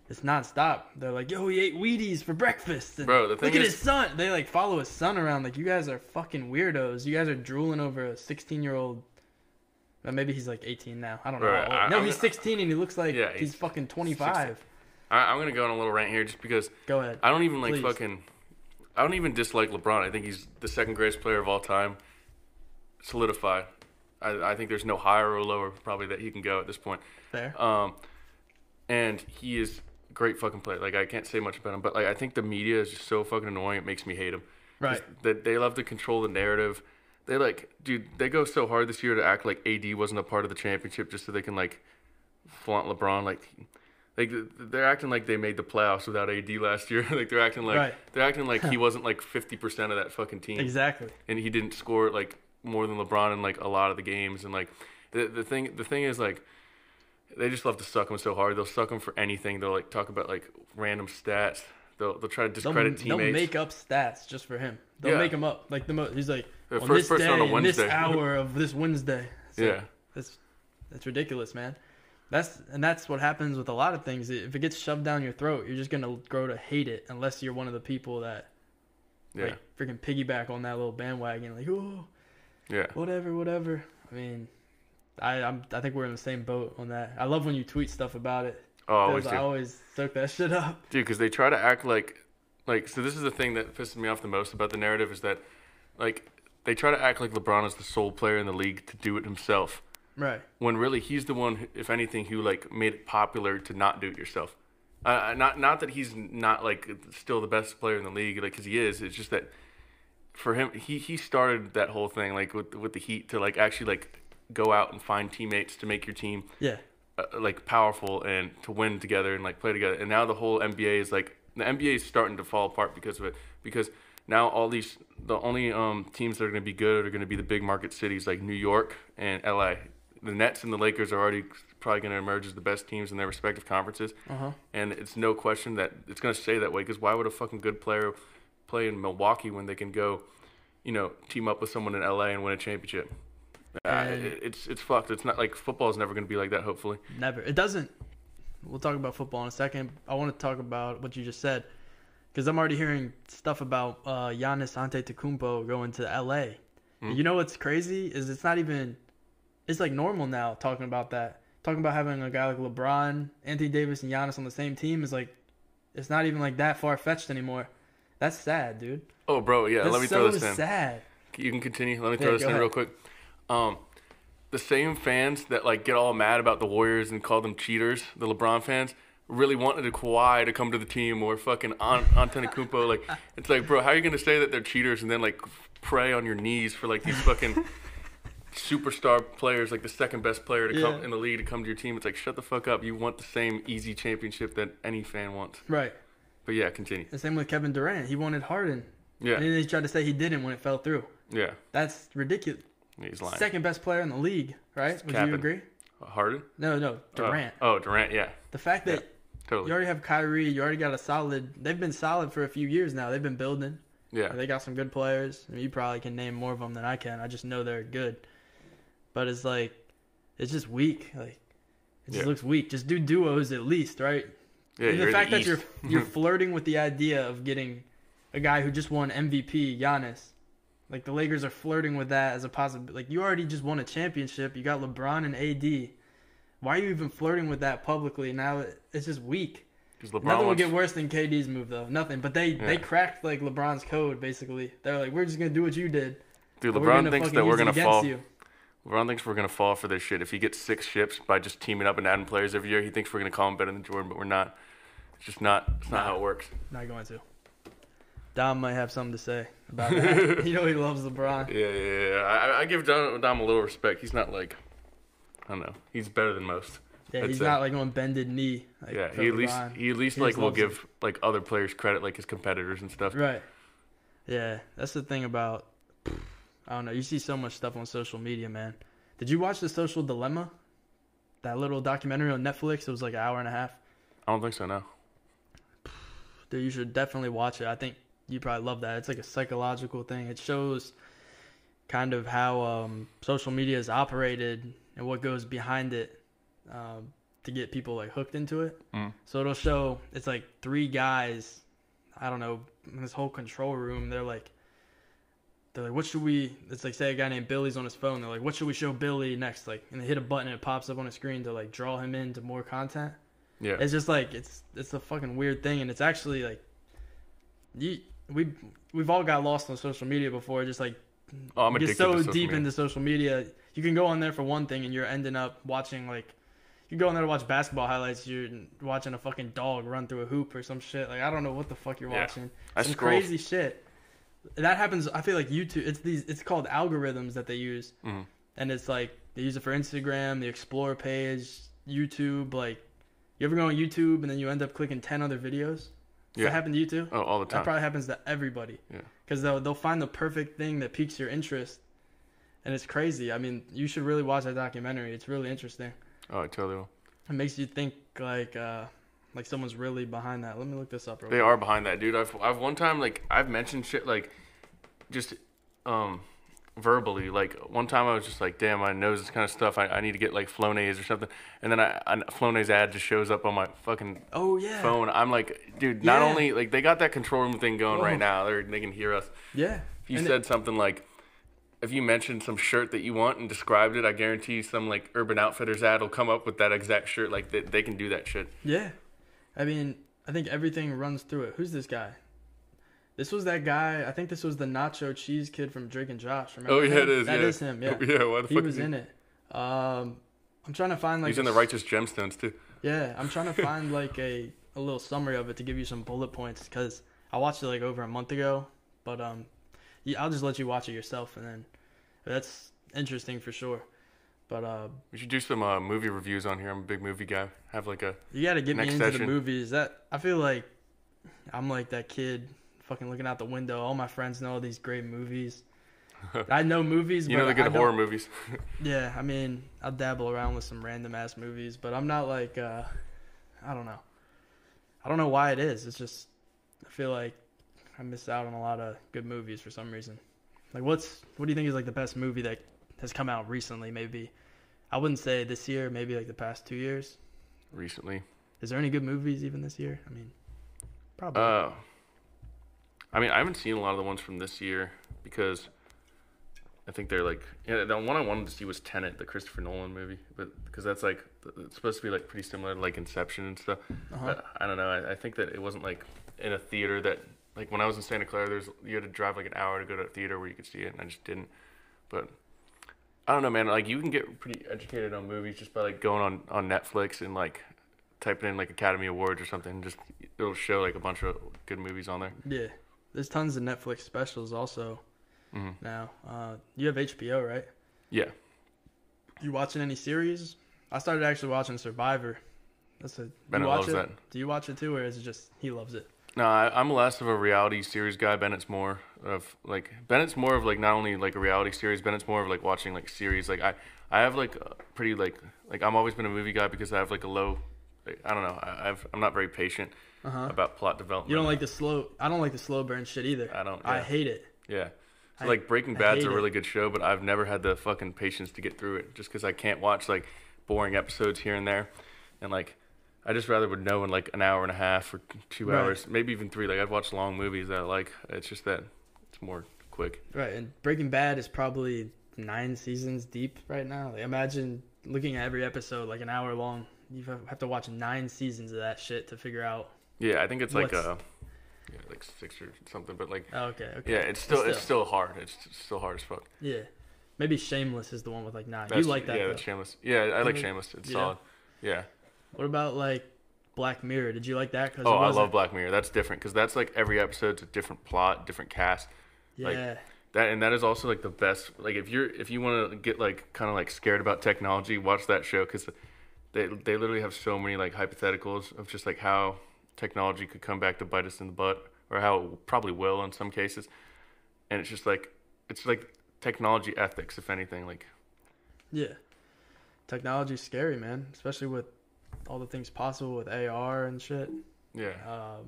it's nonstop. They're like, yo, he ate Wheaties for breakfast. And Bro, the look thing at his son. They like follow his son around. Like you guys are fucking weirdos. You guys are drooling over a 16 year old. Well, maybe he's like 18 now. I don't know. Right. I- no, I'm he's gonna- 16 and he looks like Yeah, he's, he's fucking 25. I, I'm gonna go on a little rant here just because Go ahead. I don't even like Please. fucking. I don't even dislike LeBron. I think he's the second greatest player of all time. Solidified. I, I think there's no higher or lower probably that he can go at this point. Fair. Um, and he is a great fucking player. Like I can't say much about him, but like I think the media is just so fucking annoying. It makes me hate him. Right. That they love to control the narrative. They like, dude, they go so hard this year to act like AD wasn't a part of the championship just so they can like flaunt LeBron. Like, like they're acting like they made the playoffs without AD last year. like they're acting like Right. they're acting like he wasn't like fifty percent of that fucking team Exactly. and he didn't score like more than LeBron in like a lot of the games. And like the the thing the thing is like they just love to suck him so hard. They'll suck him for anything. They'll like talk about like random stats. They'll they'll try to They'll, discredit they'll make up stats just for him. They'll Yeah. make him up. Like the most. he's like The on first this person day, on in this hour of this Wednesday. Like, yeah, that's that's ridiculous, man. That's and that's what happens with a lot of things. If it gets shoved down your throat, you're just gonna grow to hate it unless you're one of the people that yeah, like freaking piggyback on that little bandwagon. Like, oh, yeah. whatever, whatever. I mean, I I'm, I think we're in the same boat on that. I love when you tweet stuff about it. Oh, I always. I always soak that shit up. Dude, because they try to act like, like, so this is the thing that pisses me off the most about the narrative is that, like, they try to act like LeBron is the sole player in the league to do it himself, Right. when really he's the one, if anything, who like made it popular to not do it yourself. Uh, not not that he's not like still the best player in the league, like, because he is. It's just that for him, he he started that whole thing like with with the Heat to like actually like go out and find teammates to make your team Yeah. uh, like powerful and to win together and like play together. And now the whole NBA is like the NBA is starting to fall apart because of it. Because now all these the only um, teams that are going to be good are going to be the big market cities like New York and LA. The Nets and the Lakers are already probably going to emerge as the best teams in their respective conferences, Uh-huh. and it's no question that it's going to stay that way. Because why would a fucking good player play in Milwaukee when they can go, you know, team up with someone in LA and win a championship? Uh, it- it's it's fucked. It's not like football is never going to be like that. Hopefully, Never. It doesn't. We'll talk about football in a second. I want to talk about what you just said because I'm already hearing stuff about uh, Giannis Antetokounmpo going to LA. Hmm. You know what's crazy is it's not even. It's like normal now talking about that. Talking about having a guy like LeBron, Anthony Davis, and Giannis on the same team is like, it's not even like that far fetched anymore. That's sad, dude. oh bro, yeah. That's let me so throw this in. sad. You can continue. Let me Yeah, throw this in ahead. real quick. Um, the same fans that like get all mad about the Warriors and call them cheaters, the LeBron fans, really wanted a Kawhi to come to the team or fucking An- Antetokounmpo. Like, it's like, bro, how are you gonna say that they're cheaters and then like pray on your knees for like these fucking superstar players, like the second best player to come in the league to come to your team? It's like, shut the fuck up. You want the same easy championship that any fan wants. Right. But yeah, continue. The same with Kevin Durant. He wanted Harden. Yeah, And then he tried to say he didn't when it fell through. yeah. That's ridiculous. He's lying. Second best player in the league, right? Would capping. you agree? Harden. No, no, oh. Durant. Oh, oh Durant. Yeah, The fact that totally. you already have Kyrie, you already got a solid. They've been solid for a few years now. They've been building. Yeah. They got some good players. I mean, you probably can name more of them than I can. I just know they're good. But it's like, it's just weak. Like, it just Yeah. looks weak. Just do duos at least, right? Yeah, the fact that you're you're flirting with the idea of getting a guy who just won MVP, Giannis. Like the Lakers are flirting with that as a possible. Like you already just won a championship. You got LeBron and AD. Why are you even flirting with that publicly? Now it's just weak. Nothing will get worse than KD's move though. Nothing. But they they cracked like LeBron's code basically. They're like, we're just gonna do what you did. dude. LeBron thinks that we're gonna fall. You. LeBron thinks we're gonna fall for this shit. If he gets six ships by just teaming up and adding players every year, he thinks we're gonna call him better than Jordan, but we're not. It's just not. It's not how it works. Not going to. Dom might have something to say about that. you know he loves LeBron. Yeah, yeah, yeah. I, I give Dom, Dom a little respect. He's not like, I don't know. He's better than most. Yeah, I'd he's say. not like on bended knee. Like yeah, he at least he at least He like just will loves it. give like other players credit, like his competitors and stuff. Right. Yeah, that's the thing about. I don't know. You see so much stuff on social media, man. Did you watch the Social Dilemma? That little documentary on Netflix. It was like an hour and a half. I don't think so. No. Dude, you should definitely watch it. I think you probably love that. It's like a psychological thing. It shows kind of how um, social media is operated and what goes behind it um, to get people like hooked into it. Mm. So it'll show it's like three guys. I don't know in this whole control room. They're like, they're like, what should we? It's like say a guy named Billy's on his phone. They're like, what should we show Billy next? Like, and they hit a button and it pops up on the screen to like draw him into more content. Yeah. It's just like it's it's a fucking weird thing, and it's actually like you we we've all got lost on social media before. Just like oh, I'm you addicted get so deep media. into social media, you can go on there for one thing, and you're ending up watching like you go on there to watch basketball highlights. You're watching a fucking dog run through a hoop or some shit. Like I don't know what the fuck you're Yeah. watching. I some scroll. crazy shit. That happens. I feel like YouTube. It's these. It's called algorithms that they use, Mhm. and it's like they use it for Instagram, the Explore page, YouTube. Like, you ever go on YouTube and then you end up clicking ten other videos? Does Yeah. that happen to you too? Oh, all the time. That probably happens to everybody. Yeah. Because they'll they'll find the perfect thing that piques your interest, and it's crazy. I mean, you should really watch that documentary. It's really interesting. Oh, I totally will. It makes you think like uh like someone's really behind that. Let me look this up real They quick. are behind that, dude. I've I've one time like I've mentioned shit like just um verbally. Like one time I was just like, damn, I know this kind of stuff. I, I need to get like Flonase or something. And then I, I Flonase ad just shows up on my fucking Oh yeah. phone. I'm like, dude, not Yeah. only like they got that control room thing going Oh. right now. They're they can hear us. Yeah. If you And it- said something like. If you mentioned some shirt that you want and described it, I guarantee some like Urban Outfitters ad will come up with that exact shirt. Like they, they can do that shit. Yeah. I mean, I think everything runs through it. Who's this guy? This was that guy. I think this was the nacho cheese kid from Drake and Josh. Remember Oh yeah, him? it is. That yeah. is him. Yeah. yeah. Why the he fuck was is in it. Um, I'm trying to find like He's in the Righteous Gemstones too. Yeah, I'm trying to find like a, a little summary of it to give you some bullet points because I watched it like over a month ago. But um, yeah, I'll just let you watch it yourself, and then that's interesting for sure. But uh, We should do some uh, movie reviews on here. I'm a big movie guy. Have like a you got to get me into the movies. That I feel like I'm like that kid fucking looking out the window. All my friends know all these great movies. I know movies, You but know the good don't- horror movies. Yeah, I mean, I'll dabble around with some random ass movies, but I'm not like, uh, I don't know. I don't know why it is. It's just, I feel like I miss out on a lot of good movies for some reason. Like, what's, what do you think is like the best movie that has come out recently? Maybe, I wouldn't say this year, maybe like the past two years. Recently, Is there any good movies even this year? I mean, probably. uh, I mean, I haven't seen a lot of the ones from this year because I think they're like yeah. The one I wanted to see was Tenet, the Christopher Nolan movie, but because that's like it's supposed to be like pretty similar to like Inception and stuff. uh-huh. But I don't know. I, I think that it wasn't like in a theater that like when I was in Santa Clara, there's you had to drive like an hour to go to a theater where you could see it, and I just didn't. But I don't know, man. Like you can get pretty educated on movies just by like going on on Netflix and like typing in like Academy Awards or something. and Just it'll show like a bunch of good movies on there. Yeah, there's tons of Netflix specials also hmm now. Uh, you have HBO, right? Yeah. You watching any series? I started actually watching Survivor. That's a. Bennett watch loves it? that. Do you watch it too, or is it just he loves it? No, I, I'm less of a reality series guy. Bennett's more of like Bennett's more of like not only like a reality series. Bennett's more of like watching like series. Like I, I have like a pretty like like I'm always been a movie guy because I have like a low. Like, I don't know. I, I've I'm not very patient Uh huh. about plot development. You don't like the slow. I don't like the slow burn shit either. I don't. I hate it. Yeah. So I- like Breaking Bad's a it. really good show, but I've never had the fucking patience to get through it just because I can't watch like boring episodes here and there, and like I just rather would know in like an hour and a half or two Right. hours, maybe even three. Like I've watched long movies that I like. It's just that it's more quick. Right, and Breaking Bad is probably nine seasons deep right now. Like, imagine looking at every episode like an hour long. You have to watch nine seasons of that shit to figure out. Yeah, I think it's like What's- uh yeah, like six or something, but like Oh, okay, okay. yeah, it's still it's still. still hard. It's still hard as fuck. Yeah. Maybe Shameless is the one with like nine. That's- you like that? Yeah, though. that's Shameless. Yeah, I like. Shameless. It's Yeah. solid. Yeah. What about like Black Mirror? Did you like that? Cause Oh, I love Black Mirror. That's different because that's like every episode's a different plot, different cast. Yeah, like, That and that is also like the best. Like if you're if you want to get like kind of like scared about technology, watch that show because they they literally have so many like hypotheticals of just like how technology could come back to bite us in the butt or how it probably will in some cases, and it's just like it's like technology ethics if anything. Like yeah. Technology's scary, man. Especially with all the things possible with AR and shit. yeah Um,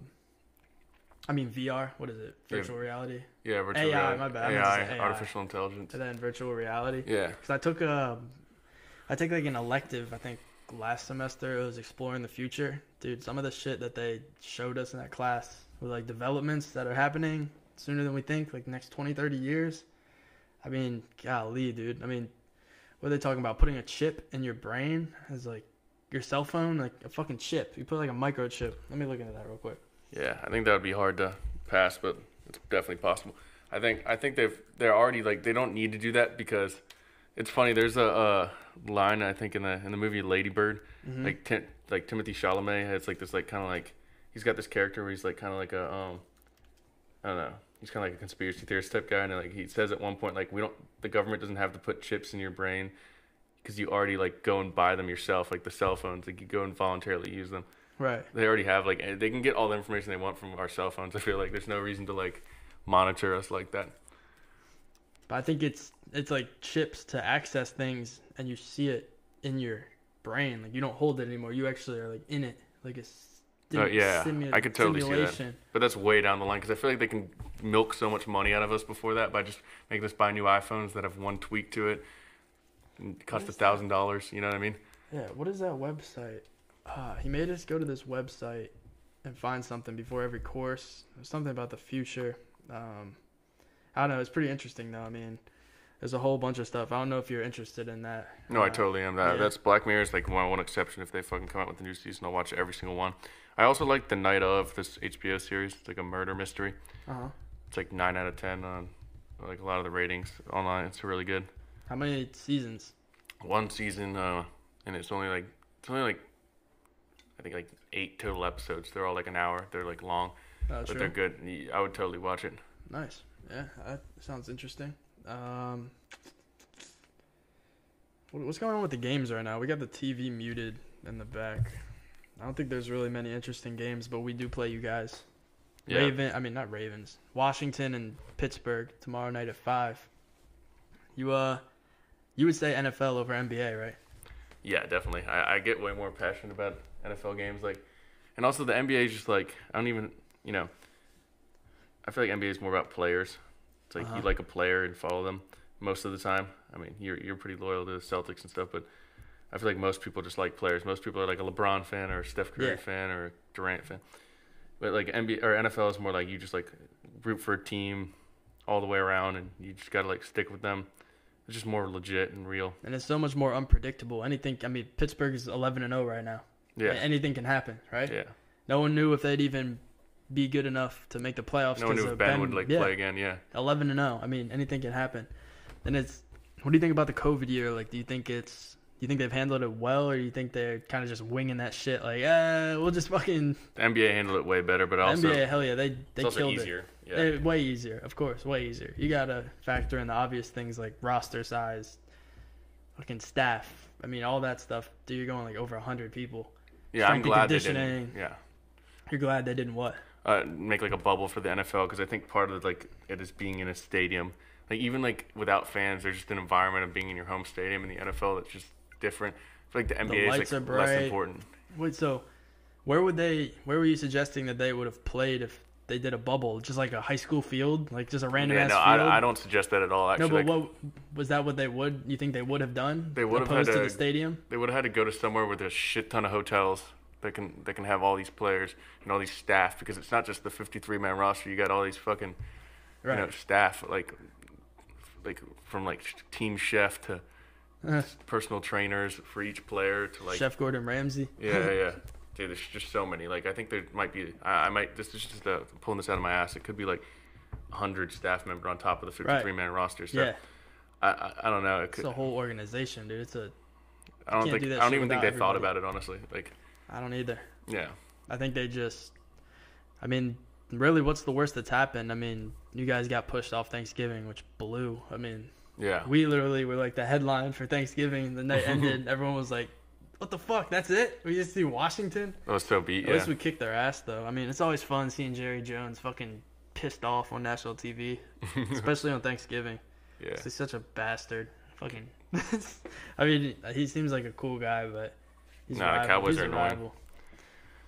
I mean VR. What is it? Yeah. Virtual reality. yeah virtual AI, reality, my bad, I meant to AI, AI. artificial intelligence. And then virtual reality. Yeah, Because I took a, I took like an elective. I think last semester it was exploring the future. Dude, some of the shit that they showed us in that class were like developments that are happening sooner than we think, like next 20, 30 years. I mean, golly, dude. I mean, what are they talking about? Putting a chip in your brain as like your cell phone, like a fucking chip. You put like a microchip. Let me look into that real quick. Yeah, I think that would be hard to pass, but it's definitely possible. I think I think they've they're already like they don't need to do that because it's funny. There's a, a line I think in the in the movie Lady Bird, Mhm. like Tim, like Timothy Chalamet has like this like kind of like he's got this character where he's like kind of like a um I don't know he's kind of like a conspiracy theorist type guy and like he says at one point like we don't the government doesn't have to put chips in your brain because you already like go and buy them yourself like the cell phones like you go and voluntarily use them right. they already have like they can get all the information they want from our cell phones. I feel like there's no reason to like monitor us like that. But I think it's it's like chips to access things, and you see it in your brain. Like you don't hold it anymore. You actually are like in it, like a Oh, yeah. simu- I could totally see that. But that's way down the line because I feel like they can milk so much money out of us before that by just making us buy new iPhones that have one tweak to it and cost a thousand dollars. You know what I mean? Yeah. What is that website? Ah, he made us go to this website and find something before every course. Something about the future. Um, I don't know. It's pretty interesting though. I mean, there's a whole bunch of stuff. I don't know if you're interested in that. No, I Uh, totally am. That yeah. that's Black Mirror is like one one exception. If they fucking come out with a new season, I'll watch every single one. I also like the Night of this HBO series. It's like a murder mystery. Uh-huh. It's like nine out of ten on like a lot of the ratings online. It's really good. How many seasons? one season, uh, and it's only like it's only like I think like eight total episodes. They're all like an hour. They're like long, Oh, but true. they're good. I would totally watch it. Nice. Yeah, that sounds interesting. Um, what's going on with the games right now? We got the TV muted in the back. I don't think there's really many interesting games, but we do play you guys. Yeah. Raven, I mean not Ravens, Washington and Pittsburgh tomorrow night at five. You uh, you would say NFL over NBA, right? Yeah, definitely. I, I get way more passionate about NFL games, like, and also the NBA is just like I don't even, you know, I feel like NBA is more about players. It's like Uh-huh. you like a player and follow them most of the time. I mean, you're you're pretty loyal to the Celtics and stuff, but I feel like most people just like players. Most people are like a LeBron fan or a Steph Curry Yeah. fan or a Durant fan. But like NBA or NFL is more like you just like root for a team all the way around, and you just gotta like stick with them. It's just more legit and real. And it's so much more unpredictable. Anything, I mean, Pittsburgh is 11 and 0 right now. Yeah, Anything can happen, right? yeah. No one knew if they'd even be good enough to make the playoffs. No one knew if of Ben, would like yeah, play again. Yeah. 11 and 0. I mean, anything can happen. And it's what do you think about the COVID year? Like, do you think it's do you think they've handled it well, or do you think they're kind of just winging that shit? Like, uh, we'll just fucking The NBA handled it way better, but also NBA. Hell yeah, they they killed easier. Yeah. it. Eh, way easier, of course, way easier. You gotta factor in the obvious things like roster size, fucking staff. I mean, all that stuff. Dude, you're going like over hundred people. yeah, I'm strength and glad they conditioning. didn't. Yeah. You're glad they didn't what? Uh, make like a bubble for the NFL because I think part of like it is being in a stadium. Like even like without fans, there's just an environment of being in your home stadium in the NFL that's just different. I feel like the NBA lights is like less important. Wait, so where would they? Where were you suggesting that they would have played if they did a bubble, just like a high school field, like just a random Yeah, ass no, field? I, I don't suggest that at all. Actually, no, but what was that? What they would? You think they would have done? They would have had opposed to the stadium. they would have had to go to somewhere where there's a shit ton of hotels that can that can have all these players and all these staff because it's not just the 53 man roster. You got all these fucking Right. you know staff like like from like team chef to Uh, personal trainers for each player to like Chef Gordon Ramsay. yeah yeah dude there's just so many like i think there might be i, I might this is just uh, pulling this out of my ass it could be like 100 staff member on top of the 53 man roster so Yeah, I, I i don't know it it's could, a whole organization, dude. It's a. i don't think do i don't even think they thought about it honestly like I don't either. yeah I think they just. I mean, really, what's the worst that's happened? I mean, you guys got pushed off Thanksgiving, which blew. I mean, yeah we literally were like the headline for Thanksgiving. The night ended, everyone was like, "What the fuck? That's it? We just see Washington." that was so beat At yeah least we kicked their ass, though. I mean, it's always fun seeing Jerry Jones fucking pissed off on national TV, especially on Thanksgiving. yeah He's such a bastard. Fucking. I mean, he seems like a cool guy, but he's Nah, rival. Cowboys he's are annoying. rival.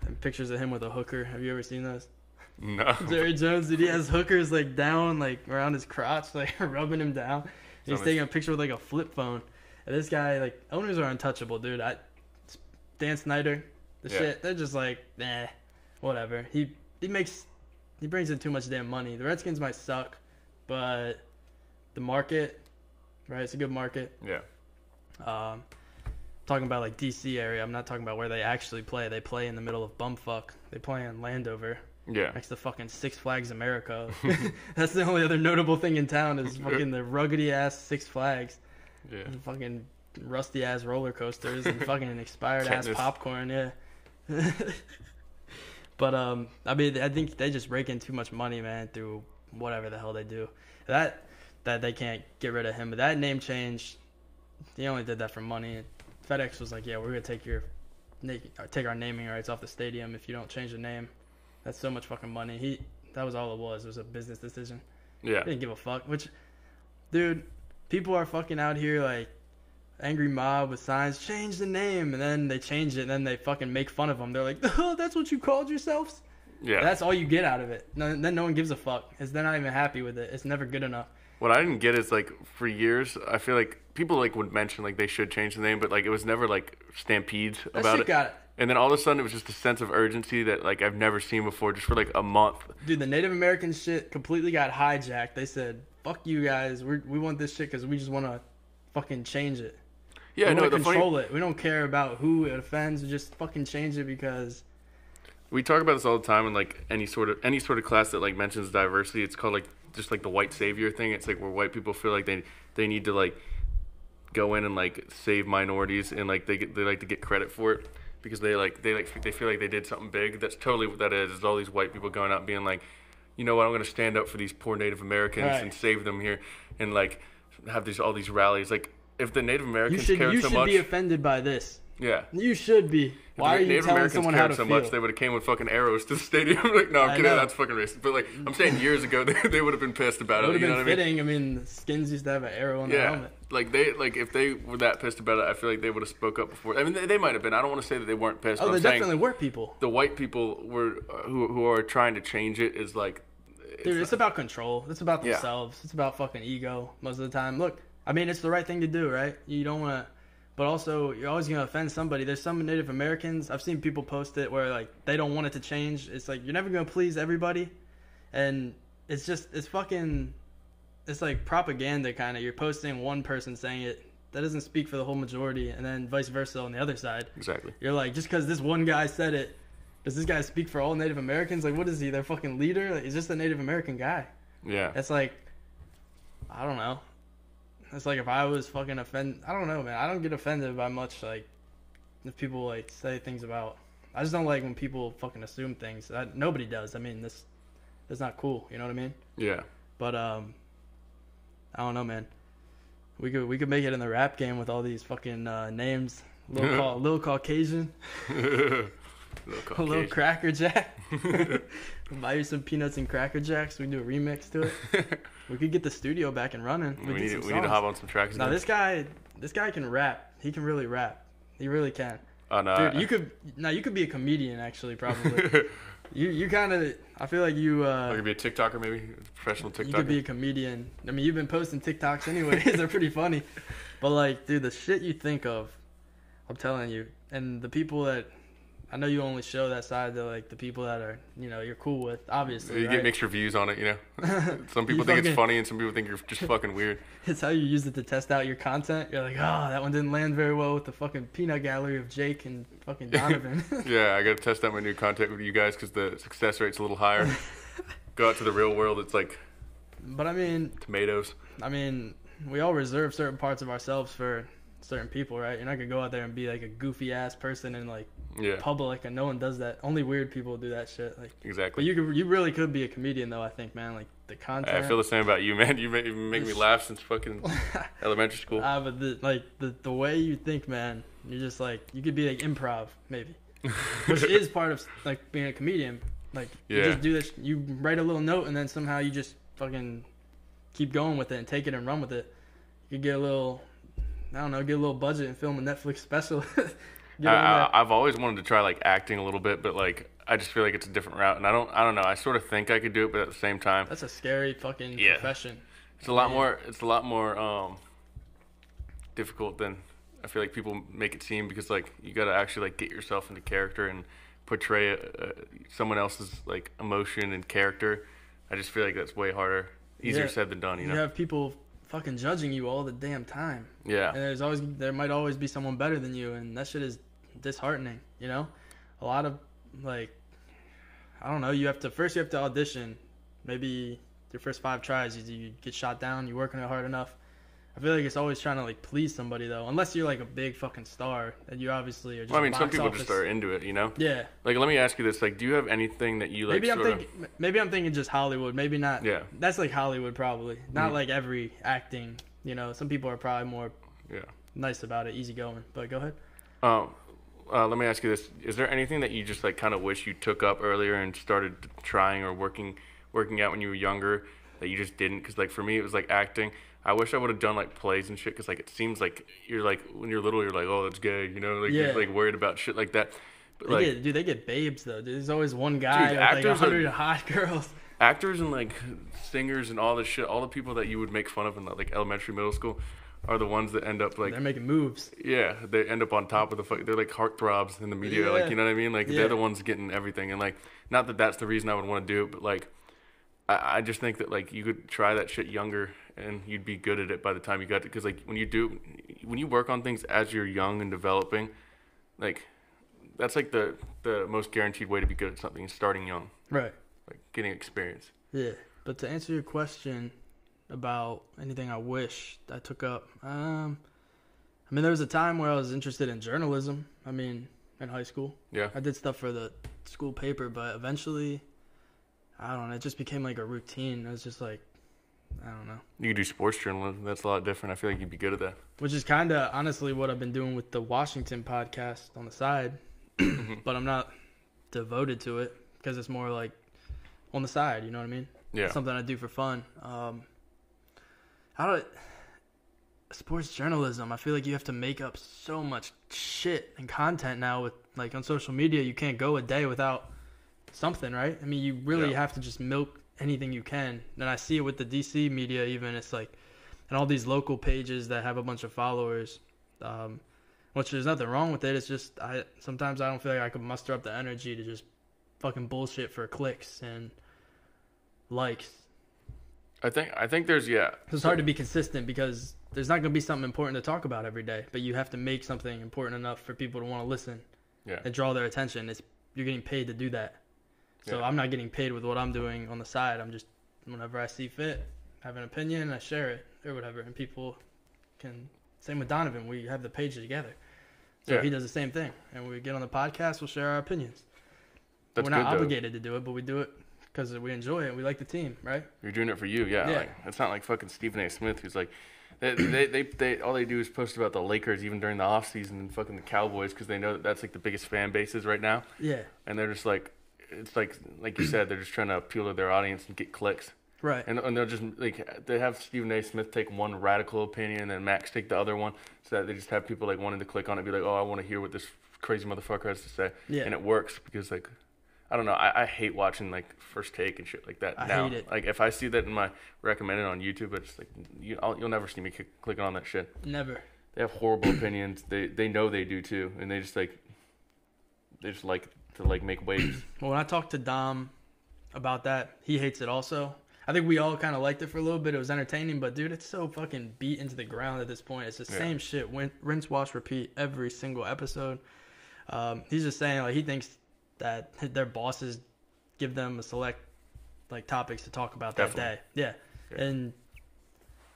And pictures of him with a hooker. Have you ever seen those? no Jerry Jones, dude, he has hookers like down, like around his crotch, like rubbing him down. He's taking a picture with like a flip phone. And this guy, like, owners are untouchable, dude. I, Dan Snyder, the Yeah. shit, they're just like, nah, whatever. He he makes, he brings in too much damn money. The Redskins might suck, but the market, right? It's a good market. yeah Um, talking about like DC area. I'm not talking about where they actually play. They play in the middle of bumfuck. They play in Landover yeah next to fucking Six Flags America. That's the only other notable thing in town is fucking the ruggedy ass Six Flags, yeah and fucking rusty ass roller coasters and fucking expired ass popcorn. Yeah. but um, I mean, I think they just rake in too much money, man, through whatever the hell they do. That that they can't get rid of him. But that name change, he only did that for money. FedEx was like, yeah, we're gonna take your uh, take our naming rights off the stadium if you don't change the name. That's so much fucking money. He that was all it was. It was a business decision. yeah He didn't give a fuck. Which, dude, people are fucking out here like angry mob with signs. Change the name, and then they change it, and then they fucking make fun of them. They're like, oh, that's what you called yourselves. yeah That's all you get out of it. No, then no one gives a fuck. It's they're not even happy with it. It's never good enough. What I didn't get is like for years, I feel like people like would mention like they should change the name, but like it was never like stampedes about it. got And then all of a sudden, it was just a sense of urgency that like I've never seen before, just for like a month. dude. The Native American shit completely got hijacked. They said, "Fuck you guys. We we want this shit because we just want to fucking change it. Yeah, we no, the to funny it. We don't care about who it offends. We just fucking change it because we talk about this all the time in like any sort of any sort of class that like mentions diversity. It's called like just like the white savior thing. It's like where white people feel like they they need to like go in and like save minorities and like they get, they like to get credit for it because they like they like they feel like they did something big. That's totally what that is. Is all these white people going out and being like, you know what, I'm going to stand up for these poor Native Americans Right. and save them here and like have these all these rallies. Like if the Native you Americans should cared you so should much, be offended by this. Yeah. You should be. Why are you Native telling Americans someone how cared to so feel? much they would have came with fucking arrows to the stadium. like, no, I'm I kidding. know. That's fucking racist. But like, I'm saying years ago, they, they would have been pissed about it would have you know been what I mean? fitting. I mean, the skins used to have an arrow on their Yeah, helmet. Like they like if they were that pissed about it, I feel like they would have spoke up before. I mean, they, they might have been. I don't want to say that they weren't pissed. Oh, there definitely were people. the white people were uh, who who are trying to change it is like, Dude, it's about control. It's about Yeah. themselves. It's about fucking ego most of the time. Look, I mean, it's the right thing to do, right? You don't want to, but also you're always gonna offend somebody. There's some Native Americans. I've seen people post it where like they don't want it to change. It's like you're never gonna please everybody, and it's just it's fucking, it's like propaganda kind of. You're posting one person saying it. That doesn't speak for the whole majority, and then vice versa on the other side. exactly. You're like, just because this one guy said it, does this guy speak for all Native Americans? Like, what is he? Their fucking leader? Like, he's just a Native American guy. Yeah, It's like, I don't know. It's like if I was fucking offended. I don't know, man. I don't get offended by much. Like, if people like say things about. I just don't like when people fucking assume things. I, nobody does. I mean, this, that's not cool. You know what I mean? yeah. But um, I don't know, man. We could we could make it in the rap game with all these fucking uh, names. Little, Cau- little Caucasian. Little A little Cracker Jack. Buy you some peanuts and Cracker Jacks. We do a remix to it. We could get the studio back and running. we get need we need to hop on some tracks. Now this guy, this guy can rap. He can really rap. He really can. oh no, Dude, I- you could now you could be a comedian actually probably. You you kind of I feel like you I uh could be a TikToker, maybe a professional TikToker. you could be a comedian. I mean, you've been posting TikToks anyways. They're pretty funny. But like, dude, the shit you think of, I'm telling you, and the people that I know you only show that side to like the people that are you know you're cool with. Obviously, you right? get mixed reviews on it, you know. Some You people think fucking- it's funny, and some people think you're just fucking weird. It's how you use it to test out your content. You're like, oh, that one didn't land very well with the fucking peanut gallery of Jake and fucking Donovan. Yeah, I got to test out my new content with you guys because the success rate's a little higher. Go out to the real world, it's like but I mean, tomatoes. I mean, we all reserve certain parts of ourselves for certain people, right? You're not gonna go out there and be like a goofy ass person and like Yeah, public, and no one does that. Only weird people do that shit. Like, exactly. but you could, you really could be a comedian though. I think, man. Like the content. I feel the same about you, man. You make, you make me laugh since fucking elementary school. Ah, but the like the the way you think, man, you're just like you could be like improv maybe, which is part of like being a comedian. Like you just do this, you write a little note, and then somehow you just fucking keep going with it and take it and run with it. You could get a little, I don't know, get a little budget and film a Netflix special. I, I, I've always wanted to try like acting a little bit, but like I just feel like it's a different route, and I don't, I don't know. I sort of think I could do it, but at the same time, That's a scary fucking Yeah. profession. it's a lot more. It's a lot more um, difficult than I feel like people make it seem because like you got to actually like get yourself into character and portray a, a, someone else's like emotion and character. I just feel like that's way harder, easier Yeah. said than done. You You know? have people fucking judging you all the damn time. Yeah. And there's always there might always be someone better than you, and that shit is disheartening. You know, a lot of like, I don't know. You have to first you have to audition. Maybe your first five tries, you, you get shot down. You're working it hard enough. I feel like it's always trying to like please somebody though, unless you're like a big fucking star, and you obviously are just. Well, I mean, some people office. just are into it. You know. Yeah, Like, let me ask you this: like, do you have anything that you like? maybe I'm sort of- thinking. Maybe I'm thinking just Hollywood. Maybe not. Yeah. That's like Hollywood probably. Not Mhm. like every acting. You know, some people are probably more Yeah. nice about it, easygoing. But go ahead. Um, uh, let me ask you this: Is there anything that you just like kind of wish you took up earlier and started trying or working working out when you were younger that you just didn't? Because like for me, it was like acting. I wish I would have done like plays and shit. Because like it seems like you're like when you're little, you're like, oh, that's gay, you know, like Yeah. you're like worried about shit like that. But They like get, dude, they get babes though. Dude, there's always one guy Dude, with like hundred hot girls. actors and like singers and all this shit, all the people that you would make fun of in like elementary, middle school, are the ones that end up like They're making moves. Yeah, they end up on top of the fuck. They're like heartthrobs in the media, Yeah. like you know what I mean. Like Yeah. they're the ones getting everything, and like not that that's the reason I would want to do it, but like I, I just think that like you could try that shit younger, and you'd be good at it by the time you got to. Because like when you do, when you work on things as you're young and developing, like that's like the the most guaranteed way to be good at something is starting young, Right. like getting experience. Yeah. But to answer your question about anything I wish I took up, um, I mean, there was a time where I was interested in journalism. I mean, in high school, Yeah, I did stuff for the school paper, but eventually, I don't know, it just became like a routine. It was just like, I don't know. You could do sports journalism. That's a lot different. I feel like you'd be good at that. Which is kind of honestly what I've been doing with the Washington podcast on the side, but I'm not devoted to it because it's more like on the side. You know what I mean? Yeah. Something I do for fun. Um, how do sports journalism? I feel like you have to make up so much shit and content now with like on social media. You can't go a day without something, right? I mean, you really Yeah. have to just milk anything you can. And I see it with the DC media, even it's like, and all these local pages that have a bunch of followers. Um, which there's nothing wrong with it. It's just I sometimes I don't feel like I could muster up the energy to just fucking bullshit for clicks and likes. I think I think there's yeah. It's hard to be consistent because there's not going to be something important to talk about every day, but you have to make something important enough for people to want to listen Yeah. and draw their attention. It's you're getting paid to do that. So Yeah. I'm not getting paid with what I'm doing on the side. I'm just whenever I see fit, have an opinion, I share it or whatever, and people can. Same with Donovan, we have the page together. So Yeah. he does the same thing, and we get on the podcast, we'll share our opinions. That's We're not good though. obligated to do it, but we do it because we enjoy it. We like the team, right? You're doing it for you, yeah. Yeah. Like it's not like fucking Stephen A. Smith who's like, they, they, they, they all they do is post about the Lakers even during the off season and fucking the Cowboys because they know that that's like the biggest fan bases right now, Yeah, and they're just like, it's like like you said, they're just trying to appeal to their audience and get clicks, right. and and they'll just like they have Stephen A. Smith take one radical opinion and then Max take the other one, so that they just have people like wanting to click on it, be like, oh, I want to hear what this crazy motherfucker has to say, Yeah. and it works because like. I don't know. I, I hate watching like first take and shit like that. I now. hate it. Like if I see that in my recommended on YouTube, it's like you, I'll, you'll never see me click, clicking on that shit. Never. They have horrible opinions. They they know they do too, and they just like they just like to like make waves. Well, when I talked to Dom about that, he hates it also. I think we all kind of liked it for a little bit. It was entertaining, but dude, it's so fucking beat into the ground at this point. It's the Yeah. same shit. Win- rinse, wash, repeat every single episode. Um, he's just saying like he thinks that their bosses give them a select like topics to talk about that Definitely. day. Yeah. Yeah. and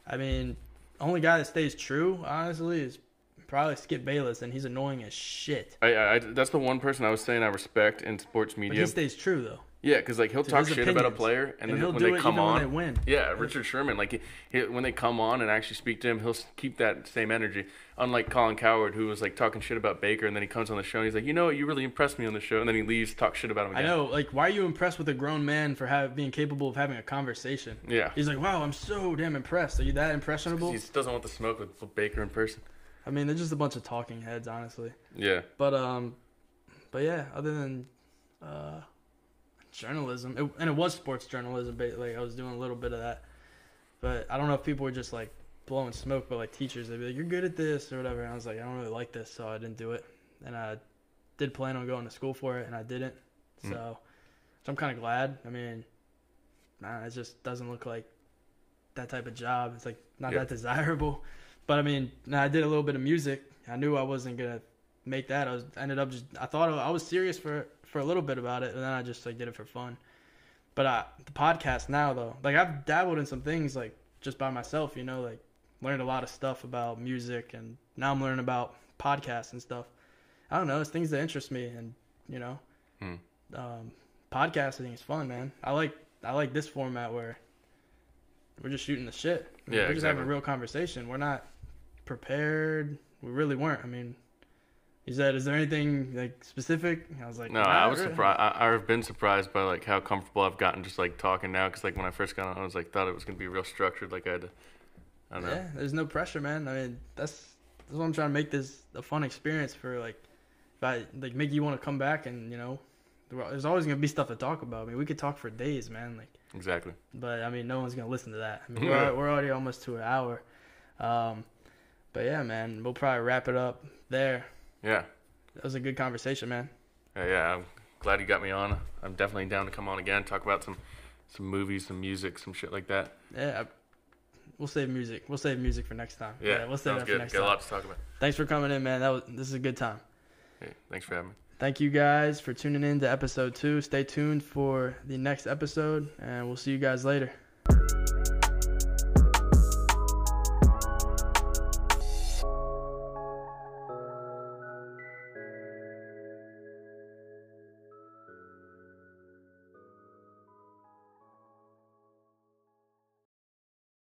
I mean, only guy that stays true, honestly, is probably Skip Bayless, and he's annoying as shit. I, I that's the one person I was saying I respect in sports But media. he stays true though. Yeah, because like he'll talk shit about a player, and, And, then when they come on, they win. Yeah, Richard Sherman. Like he, he, when they come on and actually speak to him, he'll keep that same energy. Unlike Colin Cowherd, who was like talking shit about Baker, and then he comes on the show and he's like, you know what, you really impressed me on the show, and then he leaves, talk shit about him I know. Like, why are you impressed with a grown man for have, being capable of having a conversation? Yeah, He's like, wow, I'm so damn impressed. Are you that impressionable? he doesn't want the smoke with Baker in person. I mean, they're just a bunch of talking heads, honestly. Yeah, But um, but yeah, other than uh, journalism, it, and it was sports journalism. But like, I was doing a little bit of that. But I don't know if people were just like blowing smoke, but like teachers, they'd be like, "You're good at this" or whatever. And I was like, "I don't really like this," so I didn't do it. And I did plan on going to school for it, and I didn't. Hmm. So, so I'm kind of glad. I mean, nah, it just doesn't look like that type of job. It's like not Yeah. that desirable. But I mean, I did a little bit of music. I knew I wasn't gonna make that. I was ended up just I thought I was serious for for a little bit about it, and then I just like did it for fun. But uh, the podcast now though, like I've dabbled in some things like just by myself, you know, like learned a lot of stuff about music, and now I'm learning about podcasts and stuff. I don't know, it's things that interest me, and you know, Hmm. um, podcasting is fun, man. I like I like this format where we're just shooting the shit. Yeah, we're just having a real conversation. We're not prepared. We really weren't. I mean, he said, "Is there anything like specific?" I was like, no, I was really." surprised. I, I've been surprised by like how comfortable I've gotten just like talking now, because like when I first got on, I was like thought it was gonna be real structured, like I had to. I don't know. Yeah, there's no pressure, man. I mean, that's that's what I'm trying to make this a fun experience for like, if I like make you want to come back and you know, there's always gonna be stuff to talk about. I mean, we could talk for days, man. Like, Exactly. but I mean, no one's gonna listen to that. I mean, we're we're already almost to an hour. Um, but yeah, man, we'll probably wrap it up there. Yeah. That was a good conversation, man. Yeah, yeah, I'm glad you got me on. I'm definitely down to come on again, talk about some some movies, some music, some shit like that. Yeah, we'll save music. We'll save music for next time. Yeah, we'll save that good. for next Got a time. lot to talk about. Thanks for coming in, man. That was this is a good time. Hey, thanks for having me. Thank you guys for tuning in to episode two. Stay tuned for the next episode, and we'll see you guys later.